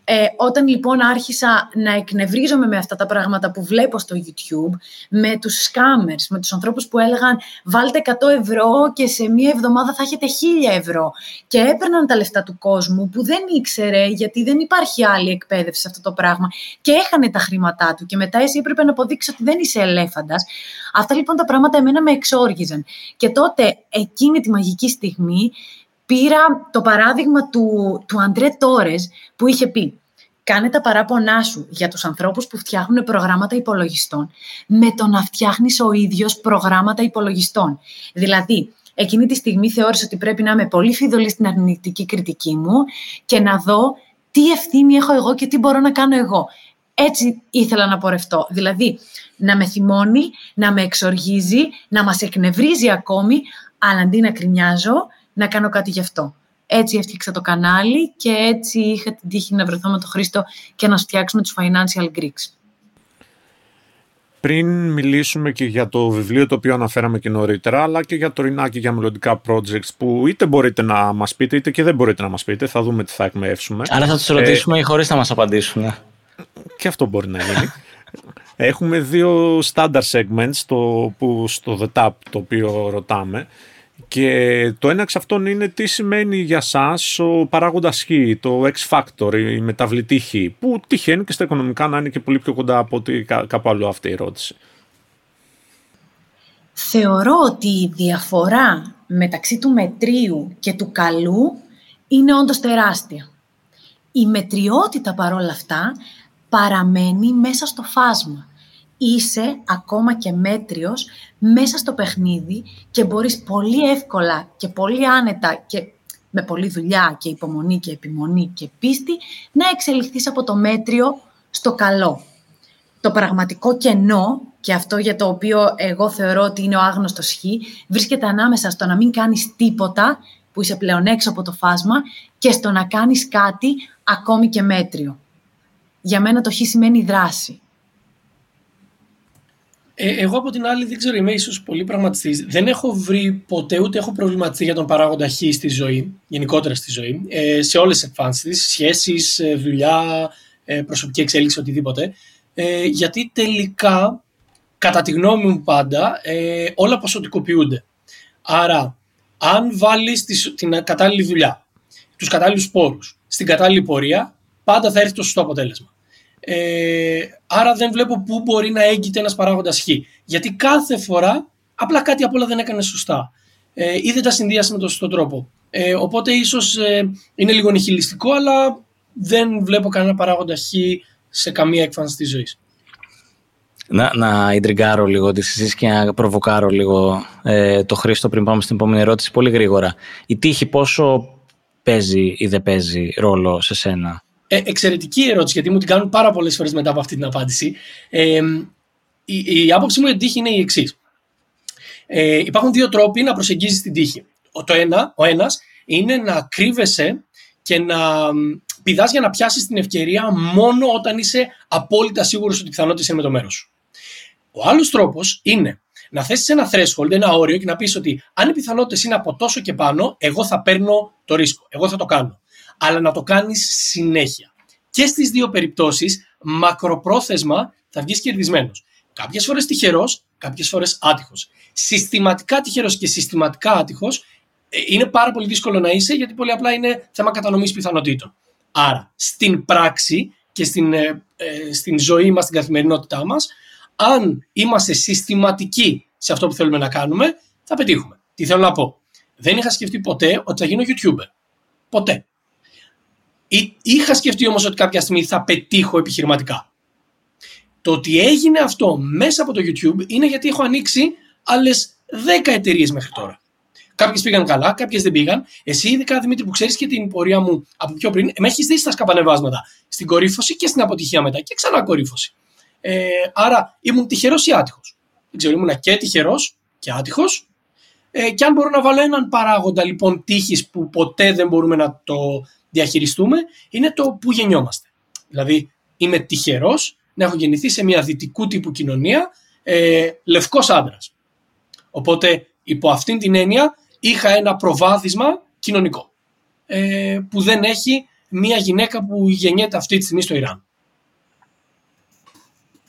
S5: ε, όταν λοιπόν άρχισα να εκνευρίζομαι με αυτά τα πράγματα που βλέπω στο YouTube, με τους scammers, με τους ανθρώπους που έλεγαν βάλτε 100 ευρώ και σε μία εβδομάδα θα έχετε 1000 ευρώ και έπαιρναν τα λεφτά του κόσμου που δεν ήξερε γιατί δεν υπάρχει άλλη εκπαίδευση σε αυτό το πράγμα και έχανε τα χρήματά του και μετά εσύ έπρεπε να αποδείξεις ότι δεν είσαι ελέφαντας. Αυτά λοιπόν τα πράγματα εμένα με εξόργιζαν. Και τότε εκείνη τη μαγική στιγμή πήρα το παράδειγμα του, του Αντρέ Τόρες που είχε πει Κάνε τα παράπονά σου για τους ανθρώπους που φτιάχνουν προγράμματα υπολογιστών με το να φτιάχνεις ο ίδιος προγράμματα υπολογιστών. Δηλαδή, εκείνη τη στιγμή θεώρησα ότι πρέπει να είμαι πολύ φιδωλή στην αρνητική κριτική μου και να δω τι ευθύνη έχω εγώ και τι μπορώ να κάνω εγώ. Έτσι ήθελα να πορευτώ. Δηλαδή, να με θυμώνει, να με εξοργίζει, να μας εκνευρίζει ακόμη, αλλά αντί να κρινιάζω, να κάνω κάτι γι' αυτό. Έτσι έφτιαξα το κανάλι και έτσι είχα την τύχη να βρεθώ με τον Χρήστο και να φτιάξουμε τους Financial Greeks.
S1: Πριν μιλήσουμε και για το βιβλίο το οποίο αναφέραμε και νωρίτερα, αλλά και για το ρινάκι για μελλοντικά projects που είτε μπορείτε να μας πείτε είτε και δεν μπορείτε να μας πείτε, θα δούμε τι θα εκμεύσουμε.
S2: Άρα θα τους ρωτήσουμε ε, χωρίς να μας απαντήσουν.
S1: Και αυτό μπορεί να γίνει. Έχουμε δύο standard segments το, που στο The Tap το οποίο ρωτάμε. Και το ένα εξ αυτών είναι τι σημαίνει για σας ο παράγοντας Χ, το X Factor, η μεταβλητή Χ, που τυχαίνει και στα οικονομικά να είναι και πολύ πιο κοντά από ότι κάπου άλλο αυτή η ερώτηση.
S5: Θεωρώ ότι η διαφορά μεταξύ του μετρίου και του καλού είναι όντως τεράστια. Η μετριότητα παρόλα αυτά παραμένει μέσα στο φάσμα είσαι ακόμα και μέτριος μέσα στο παιχνίδι και μπορείς πολύ εύκολα και πολύ άνετα και με πολλή δουλειά και υπομονή και επιμονή και πίστη να εξελιχθείς από το μέτριο στο καλό. Το πραγματικό κενό, και αυτό για το οποίο εγώ θεωρώ ότι είναι ο άγνωστος χ, βρίσκεται ανάμεσα στο να μην κάνεις τίποτα, που είσαι πλέον έξω από το φάσμα, και στο να κάνεις κάτι ακόμη και μέτριο. Για μένα το χ σημαίνει δράση.
S4: Ε, εγώ από την άλλη δεν ξέρω, είμαι ίσως πολύ πραγματιστής. Δεν έχω βρει ποτέ ούτε έχω προβληματιστεί για τον παράγοντα χ στη ζωή, γενικότερα στη ζωή, ε, σε όλες τις εκφάνσεις της, σχέσεις, ε, δουλειά, ε, προσωπική εξέλιξη, οτιδήποτε. Ε, γιατί τελικά, κατά τη γνώμη μου πάντα, ε, όλα ποσοτικοποιούνται. Άρα, αν βάλεις την κατάλληλη δουλειά, τους κατάλληλους πόρους, στην κατάλληλη πορεία, πάντα θα έρθει το σωστό αποτέλεσμα. Ε, άρα δεν βλέπω πού μπορεί να έγκυται ένας παράγοντας χ. Γιατί κάθε φορά απλά κάτι απ' όλα δεν έκανε σωστά. Ε, ή δεν τα συνδύασε με τον σωστό τρόπο. Ε, οπότε ίσως ε, είναι λίγο νυχιλιστικό, αλλά δεν βλέπω κανένα παράγοντα χ σε καμία έκφανση της ζωής.
S2: Να, να ιντριγκάρω λίγο τη συζήτηση και να προβοκάρω λίγο ε, το Χρήστο πριν πάμε στην επόμενη ερώτηση πολύ γρήγορα. Η τύχη πόσο παίζει ή δεν παίζει ρόλο σε σένα;
S4: Ε, εξαιρετική ερώτηση, γιατί μου την κάνουν πάρα πολλές φορές μετά από αυτή την απάντηση. Ε, η, η άποψή μου για την τύχη είναι η εξής. Ε, υπάρχουν δύο τρόποι να προσεγγίζεις την τύχη. Ο, το ένα, ο ένας είναι να κρύβεσαι και να πηδάς για να πιάσεις την ευκαιρία μόνο όταν είσαι απόλυτα σίγουρος ότι οι πιθανότητες είναι με το μέρος σου. Ο άλλος τρόπος είναι να θέσεις ένα threshold, ένα όριο και να πεις ότι αν οι πιθανότητες είναι από τόσο και πάνω, εγώ θα παίρνω το ρίσκο, εγώ θα το κάνω. Αλλά να το κάνεις συνέχεια. Και στις δύο περιπτώσεις, μακροπρόθεσμα θα βγεις κερδισμένος. Κάποιες φορές τυχερός, κάποιες φορές άτυχος. Συστηματικά τυχερός και συστηματικά άτυχος ε, είναι πάρα πολύ δύσκολο να είσαι γιατί πολύ απλά είναι θέμα κατανομής πιθανότητων. Άρα, στην πράξη και στην, ε, ε, στην ζωή μας, στην καθημερινότητά μας, αν είμαστε συστηματικοί σε αυτό που θέλουμε να κάνουμε, θα πετύχουμε. Τι θέλω να πω; Δεν είχα σκεφτεί ποτέ ότι θα γίνω YouTuber. Ποτέ. Είχα σκεφτεί όμως ότι κάποια στιγμή θα πετύχω επιχειρηματικά. Το ότι έγινε αυτό μέσα από το YouTube είναι γιατί έχω ανοίξει άλλες 10 εταιρείες μέχρι τώρα. Κάποιες πήγαν καλά, κάποιες δεν πήγαν. Εσύ, ειδικά Δημήτρη, που ξέρεις και την πορεία μου από πιο πριν, με έχεις δει στα σκαπανεβάσματα. Στην κορύφωση και στην αποτυχία μετά. Και ξανά κορύφωση. Ε, άρα ήμουν τυχερός ή άτυχος. Δεν ξέρω, ήμουν και τυχερός και άτυχος. Ε, και αν μπορώ να βάλω έναν παράγοντα λοιπόν τύχης που ποτέ δεν μπορούμε να το διαχειριστούμε, είναι το που γεννιόμαστε. Δηλαδή, είμαι τυχερός να έχω γεννηθεί σε μια δυτικού τύπου κοινωνία ε, λευκός άντρας. Οπότε, υπό αυτήν την έννοια, είχα ένα προβάδισμα κοινωνικό ε, που δεν έχει μια γυναίκα που γεννιέται αυτή τη στιγμή στο Ιράν.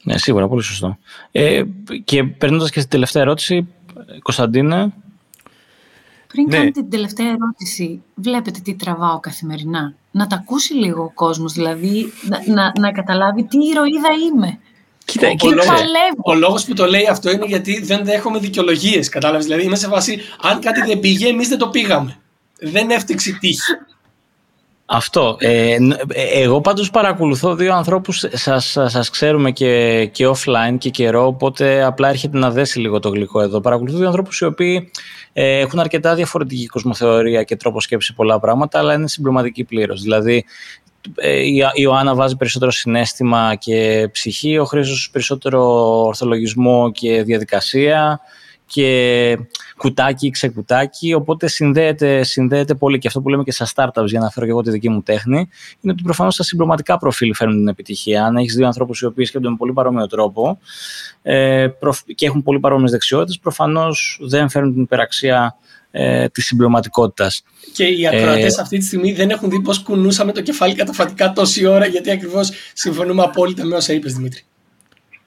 S2: Ναι, σίγουρα, πολύ σωστό. Ε, και περνώντας και στην τελευταία ερώτηση, Κωνσταντίνε.
S5: Πριν ναι. κάνετε την τελευταία ερώτηση, βλέπετε τι τραβάω καθημερινά; Να τα ακούσει λίγο ο κόσμος, δηλαδή να, να, να καταλάβει τι ηρωίδα είμαι.
S4: Κοίτα, ο, ο, ο λόγος που το λέει αυτό είναι γιατί δεν δέχομαι δικαιολογίες. Κατάλαβες; Δηλαδή είμαι σε βάση, αν κάτι δεν πήγε, εμείς δεν το πήγαμε. Δεν έφτιαξε τύχη.
S2: Αυτό. Ε, ε, εγώ πάντως παρακολουθώ δύο ανθρώπους, σας, σας ξέρουμε και, και offline και καιρό, οπότε απλά έρχεται να δέσει λίγο το γλυκό εδώ. Παρακολουθώ δύο ανθρώπους οι οποίοι ε, έχουν αρκετά διαφορετική κοσμοθεωρία και τρόπο σκέψη πολλά πράγματα, αλλά είναι συμπληρωματικοί πλήρως. Δηλαδή, ε, η Ιωάννα βάζει περισσότερο συνέστημα και ψυχή, ο Χρήστος περισσότερο ορθολογισμό και διαδικασία και κουτάκι, ξεκουτάκι, οπότε συνδέεται, συνδέεται πολύ και αυτό που λέμε και στα startups για να φέρω και εγώ τη δική μου τέχνη, είναι ότι προφανώς τα συμπληρωματικά προφίλ φέρνουν την επιτυχία. Αν έχεις δύο ανθρώπους οι οποίοι σκέφτονται με πολύ παρόμοιο τρόπο ε, και έχουν πολύ παρόμοιες δεξιότητες, προφανώς δεν φέρνουν την υπεραξία ε, της συμπληρωματικότητας.
S4: Και οι ακροατές ε, αυτή τη στιγμή δεν έχουν δει πώς κουνούσαμε το κεφάλι καταφατικά τόση ώρα, γιατί ακριβώς συμφωνούμε απόλυτα με όσα είπες, Δημήτρη.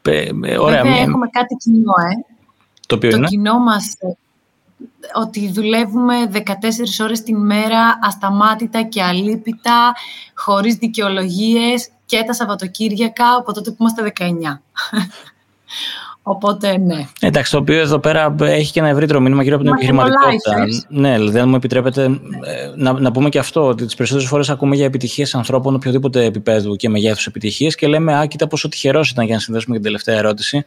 S5: Ε, ωραία, Βέβαια, έχουμε κάτι κοινό, ε.
S2: Το, οποίο
S5: το
S2: είναι;
S5: κοινό μας ότι δουλεύουμε 14 ώρες την μέρα ασταμάτητα και αλίπητα, χωρίς δικαιολογίες και τα Σαββατοκύριακα από τότε που είμαστε 19. Οπότε, ναι.
S2: Εντάξει, το οποίο εδώ πέρα έχει και ένα ευρύτερο μήνυμα γύρω από την επιχειρηματικότητα. Ναι, δηλαδή, αν μου επιτρέπετε ε, να, να πούμε και αυτό, ότι τις περισσότερες φορές ακούμε για επιτυχίες ανθρώπων οποιοδήποτε επίπεδου και μεγέθους επιτυχίες και λέμε, Α, κοίτα πόσο τυχερός ήταν για να συνδέσουμε και την τελευταία ερώτηση.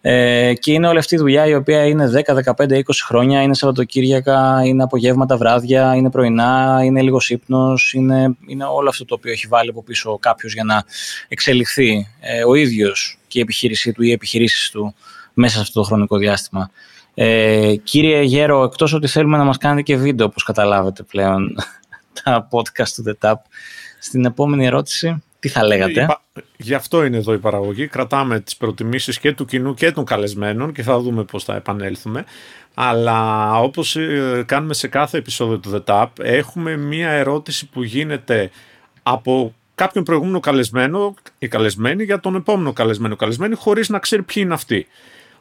S2: Ε, και είναι όλη αυτή η δουλειά η οποία είναι 10, 15, 20 χρόνια, είναι Σαββατοκύριακα, είναι απογεύματα, βράδια, είναι πρωινά, είναι λίγος ύπνος, είναι, είναι όλο αυτό το οποίο έχει βάλει από πίσω κάποιος για να εξελιχθεί ε, ο ίδιος και η επιχείρησή του ή οι επιχειρήσεις του μέσα σε αυτό το χρονικό διάστημα. Ε, κύριε Γέρο, εκτός ότι θέλουμε να μας κάνετε και βίντεο, όπως καταλάβετε πλέον, τα podcast του The Tap, στην επόμενη ερώτηση, τι θα λέγατε;
S1: Γι' αυτό είναι εδώ η παραγωγή. Κρατάμε τις προτιμήσεις και του κοινού και των καλεσμένων και θα δούμε πώς θα επανέλθουμε. Αλλά όπως ε, κάνουμε σε κάθε επεισόδιο του The Tap, έχουμε μία ερώτηση που γίνεται από κάποιον προηγούμενο καλεσμένο ή καλεσμένη για τον επόμενο καλεσμένο καλεσμένη χωρίς να ξέρει ποιοι είναι αυτοί.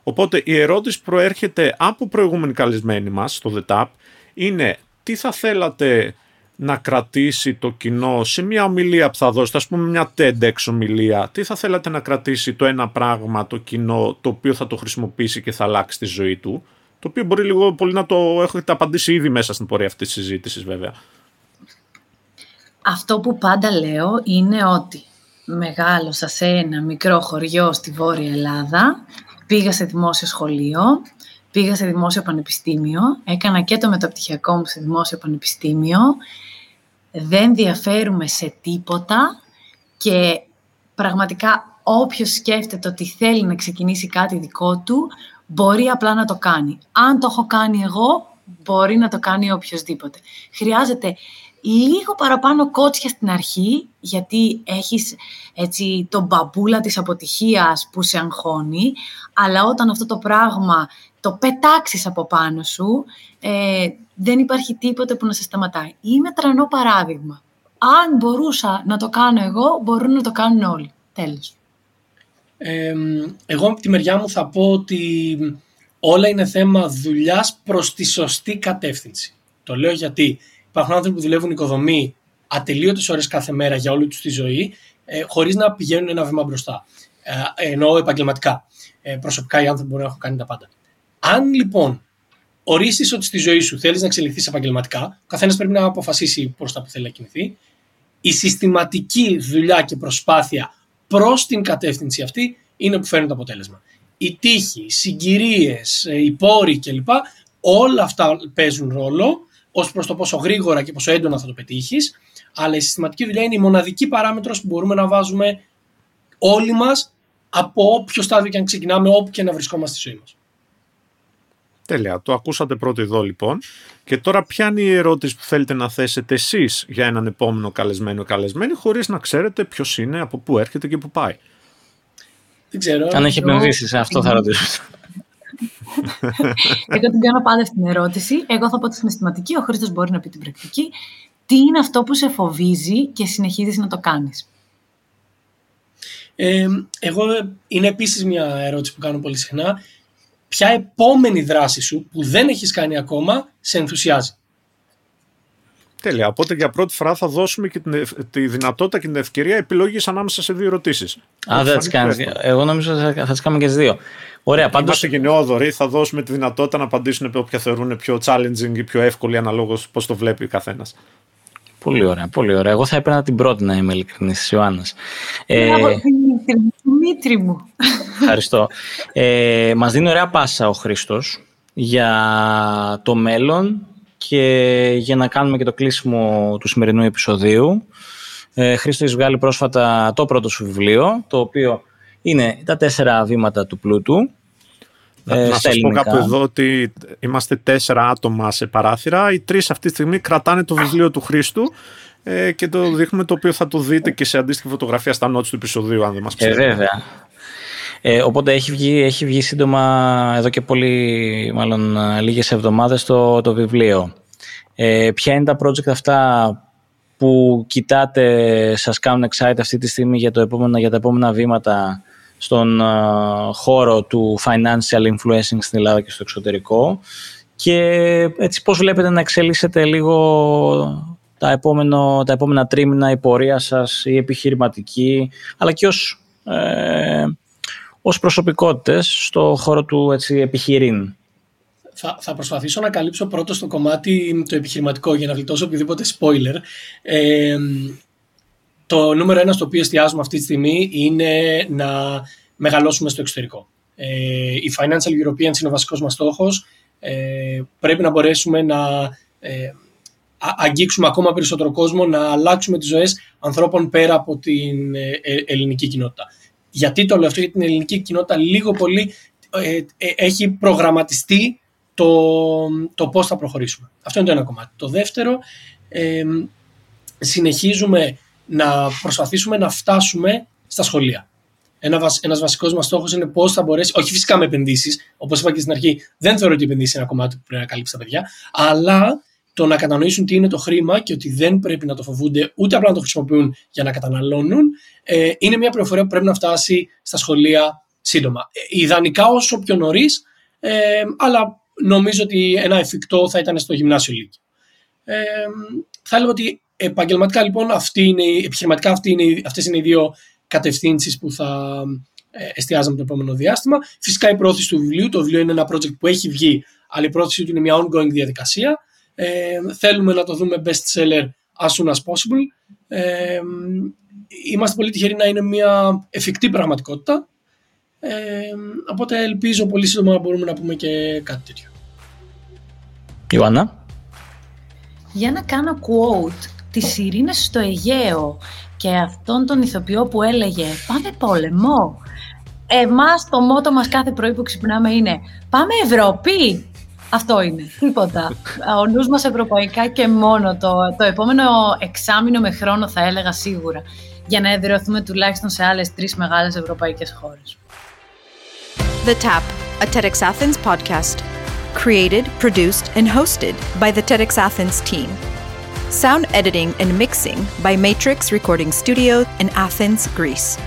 S1: Οπότε η ερώτηση προέρχεται από προηγούμενη καλεσμένη μας στο The Tap είναι τι θα θέλατε να κρατήσει το κοινό σε μια ομιλία που θα δώσετε, ας πούμε μια TEDx ομιλία, τι θα θέλατε να κρατήσει το ένα πράγμα το κοινό το οποίο θα το χρησιμοποιήσει και θα αλλάξει τη ζωή του, το οποίο μπορεί λίγο πολύ να το έχετε απαντήσει ήδη μέσα στην πορεία αυτής της συζήτησης βέβαια.
S5: Αυτό που πάντα λέω είναι ότι μεγάλωσα σε ένα μικρό χωριό στη Βόρεια Ελλάδα, πήγα σε δημόσιο σχολείο, πήγα σε δημόσιο πανεπιστήμιο, έκανα και το μεταπτυχιακό μου σε δημόσιο πανεπιστήμιο, δεν διαφέρουμε σε τίποτα και πραγματικά όποιος σκέφτεται ότι θέλει να ξεκινήσει κάτι δικό του, μπορεί απλά να το κάνει. Αν το έχω κάνει εγώ, μπορεί να το κάνει οποιοδήποτε. Χρειάζεται λίγο παραπάνω κότσια στην αρχή, γιατί έχεις έτσι τον μπαμπούλα της αποτυχίας που σε αγχώνει, αλλά όταν αυτό το πράγμα το πετάξεις από πάνω σου, ε, δεν υπάρχει τίποτε που να σε σταματάει. Είμαι τρανό παράδειγμα. Αν μπορούσα να το κάνω εγώ, μπορούν να το κάνουν όλοι. Τέλος.
S4: εγώ από τη μεριά μου θα πω ότι όλα είναι θέμα δουλειάς προς τη σωστή κατεύθυνση. Το λέω γιατί υπάρχουν άνθρωποι που δουλεύουν οικοδομή ατελείωτες ώρες κάθε μέρα για όλη τους τη ζωή, ε, χωρίς να πηγαίνουν ένα βήμα μπροστά. Ε, εννοώ επαγγελματικά. Ε, προσωπικά οι άνθρωποι μπορούν να έχουν κάνει τα πάντα. Αν λοιπόν ορίσεις ότι στη ζωή σου θέλεις να εξελιχθείς επαγγελματικά, ο καθένας πρέπει να αποφασίσει προς τα που θέλει να κινηθεί. Η συστηματική δουλειά και προσπάθεια προς την κατεύθυνση αυτή είναι που φέρνει το αποτέλεσμα. Η τύχη, οι συγκυρίες, οι πόροι κλπ. Όλα αυτά παίζουν ρόλο ως προς το πόσο γρήγορα και πόσο έντονα θα το πετύχεις. Αλλά η συστηματική δουλειά είναι η μοναδική παράμετρος που μπορούμε να βάζουμε όλοι μας από όποιο στάδιο και αν ξεκινάμε, όπου και να βρισκόμαστε στη ζωή μας.
S1: Τέλεια. Το ακούσατε πρώτο εδώ λοιπόν. Και τώρα ποια είναι η ερώτηση που θέλετε να θέσετε εσείς για έναν επόμενο καλεσμένο ή καλεσμένη χωρίς να ξέρετε ποιος είναι, από πού έρχεται και πού πάει;
S4: Δεν ξέρω.
S2: Αν έχει επενδύσει σε αυτό θα ρωτήσω.
S5: Εγώ την κάνω πάντα αυτή την ερώτηση. Εγώ θα πω τη συναισθηματική, ο Χρήστος μπορεί να πει την πρακτική. Τι είναι αυτό που σε φοβίζει και συνεχίζεις να το κάνεις;
S4: Ε, εγώ είναι επίσης μια ερώτηση που κάνω πολύ συχνά ποια επόμενη δράση σου που δεν έχεις κάνει ακόμα σε ενθουσιάζει;
S1: Τέλεια. Οπότε για πρώτη φορά θα δώσουμε και την, τη δυνατότητα και την ευκαιρία επιλογής ανάμεσα σε δύο ερωτήσεις.
S2: Α, δεν τις κάνεις. Εγώ νομίζω θα τις κάνουμε και τις δύο. Ωραία, πάντω.
S1: Είμαστε γενναιόδοροι, θα δώσουμε τη δυνατότητα να απαντήσουν όποια θεωρούν πιο challenging ή πιο εύκολη αναλόγως πώς το βλέπει ο καθένας.
S2: Πολύ ωραία, πολύ ωραία. Εγώ θα έπαιρνα την πρώτη να είμαι ειλικρινής τη Ιωάννα.
S5: Ε, Δημήτρη μου.
S2: Ευχαριστώ. Ε, μας δίνει ωραία πάσα ο Χρήστος για το μέλλον και για να κάνουμε και το κλείσιμο του σημερινού επεισοδίου. Ε, Χρήστος, έχεις βγάλει πρόσφατα το πρώτο σου βιβλίο, το οποίο είναι τα τέσσερα βήματα του πλούτου.
S1: Να, ε, να σας πω κάπου εδώ ότι είμαστε τέσσερα άτομα σε παράθυρα. Οι τρεις αυτή τη στιγμή κρατάνε το βιβλίο του Χρήστου ε, και το δείχνουμε το οποίο θα το δείτε και σε αντίστοιχη φωτογραφία στα notes του επεισοδίου αν δεν μας
S2: ξέρετε. Ε, βέβαια. Ε, οπότε έχει βγει, έχει βγει σύντομα εδώ και πολύ, μάλλον λίγες εβδομάδες το, το βιβλίο. Ε, ποια είναι τα project αυτά που κοιτάτε, σας κάνουν excited αυτή τη στιγμή για, το επόμενο, για τα επόμενα βήματα; Στον χώρο του financial influencing στην Ελλάδα και στο εξωτερικό και έτσι πώς βλέπετε να εξελίσσετε λίγο τα, επόμενο, τα επόμενα τρίμηνα η πορεία σας, η επιχειρηματική, αλλά και ως, ε, ως προσωπικότητες στο χώρο του έτσι, επιχειρήν.
S4: Θα, θα προσπαθήσω να καλύψω πρώτο στο κομμάτι το επιχειρηματικό για να γλιτώσω οποιοδήποτε spoiler. Ε, το νούμερο ένα στο οποίο εστιάζουμε αυτή τη στιγμή είναι να μεγαλώσουμε στο εξωτερικό. Ε, η Financial Europeans είναι ο βασικός μας στόχος. Ε, πρέπει να μπορέσουμε να ε, αγγίξουμε ακόμα περισσότερο κόσμο, να αλλάξουμε τις ζωές ανθρώπων πέρα από την ε, ε, ελληνική κοινότητα. Γιατί το λέω αυτό, γιατί την ελληνική κοινότητα λίγο πολύ ε, έχει προγραμματιστεί το, το πώς θα προχωρήσουμε. Αυτό είναι το ένα κομμάτι. Το δεύτερο, συνεχίζουμε να προσπαθήσουμε να φτάσουμε στα σχολεία. Ένα, ένας βασικός μας στόχος είναι πώς θα μπορέσει, όχι φυσικά με επενδύσεις, όπως είπα και στην αρχή, δεν θεωρώ ότι οι επενδύσεις είναι ένα κομμάτι που πρέπει να καλύψει τα παιδιά, αλλά το να κατανοήσουν τι είναι το χρήμα και ότι δεν πρέπει να το φοβούνται ούτε απλά να το χρησιμοποιούν για να καταναλώνουν, ε, είναι μια πληροφορία που πρέπει να φτάσει στα σχολεία σύντομα. Ε, ιδανικά όσο πιο νωρίς, ε, αλλά νομίζω ότι ένα εφικτό θα ήταν στο γυμνάσιο λύκειο. Ε, Θα έλεγα ότι επαγγελματικά λοιπόν αυτή είναι, επιχειρηματικά αυτή είναι, αυτές είναι οι δύο κατευθύνσεις που θα ε, εστιάζαμε το επόμενο διάστημα. Φυσικά η πρόθεση του βιβλίου. Το βιβλίο είναι ένα project που έχει βγει, αλλά η πρόθεση του είναι μια ongoing διαδικασία. Ε, θέλουμε να το δούμε best seller as soon as possible. Ε, είμαστε πολύ τυχεροί να είναι μια εφικτή πραγματικότητα. Ε, οπότε ελπίζω πολύ σύντομα να μπορούμε να πούμε και κάτι τέτοιο.
S2: Ιωάννα.
S5: Για να κάνω quote τη Ειρήνη στο Αιγαίο και αυτόν τον ηθοποιό που έλεγε «Πάμε πόλεμο». Εμάς το μότο μας κάθε πρωί που ξυπνάμε είναι «Πάμε Ευρώπη». Αυτό είναι, τίποτα. Ο νους μας ευρωπαϊκά και μόνο το, το επόμενο εξάμεινο με χρόνο θα έλεγα σίγουρα για να εδραιωθούμε τουλάχιστον σε άλλες τρεις μεγάλες ευρωπαϊκές χώρες.
S3: The Tap, a TEDx Athens podcast. Created, produced, and hosted by the TEDx Athens team. Sound editing and mixing by Matrix Recording Studio in Athens, Greece.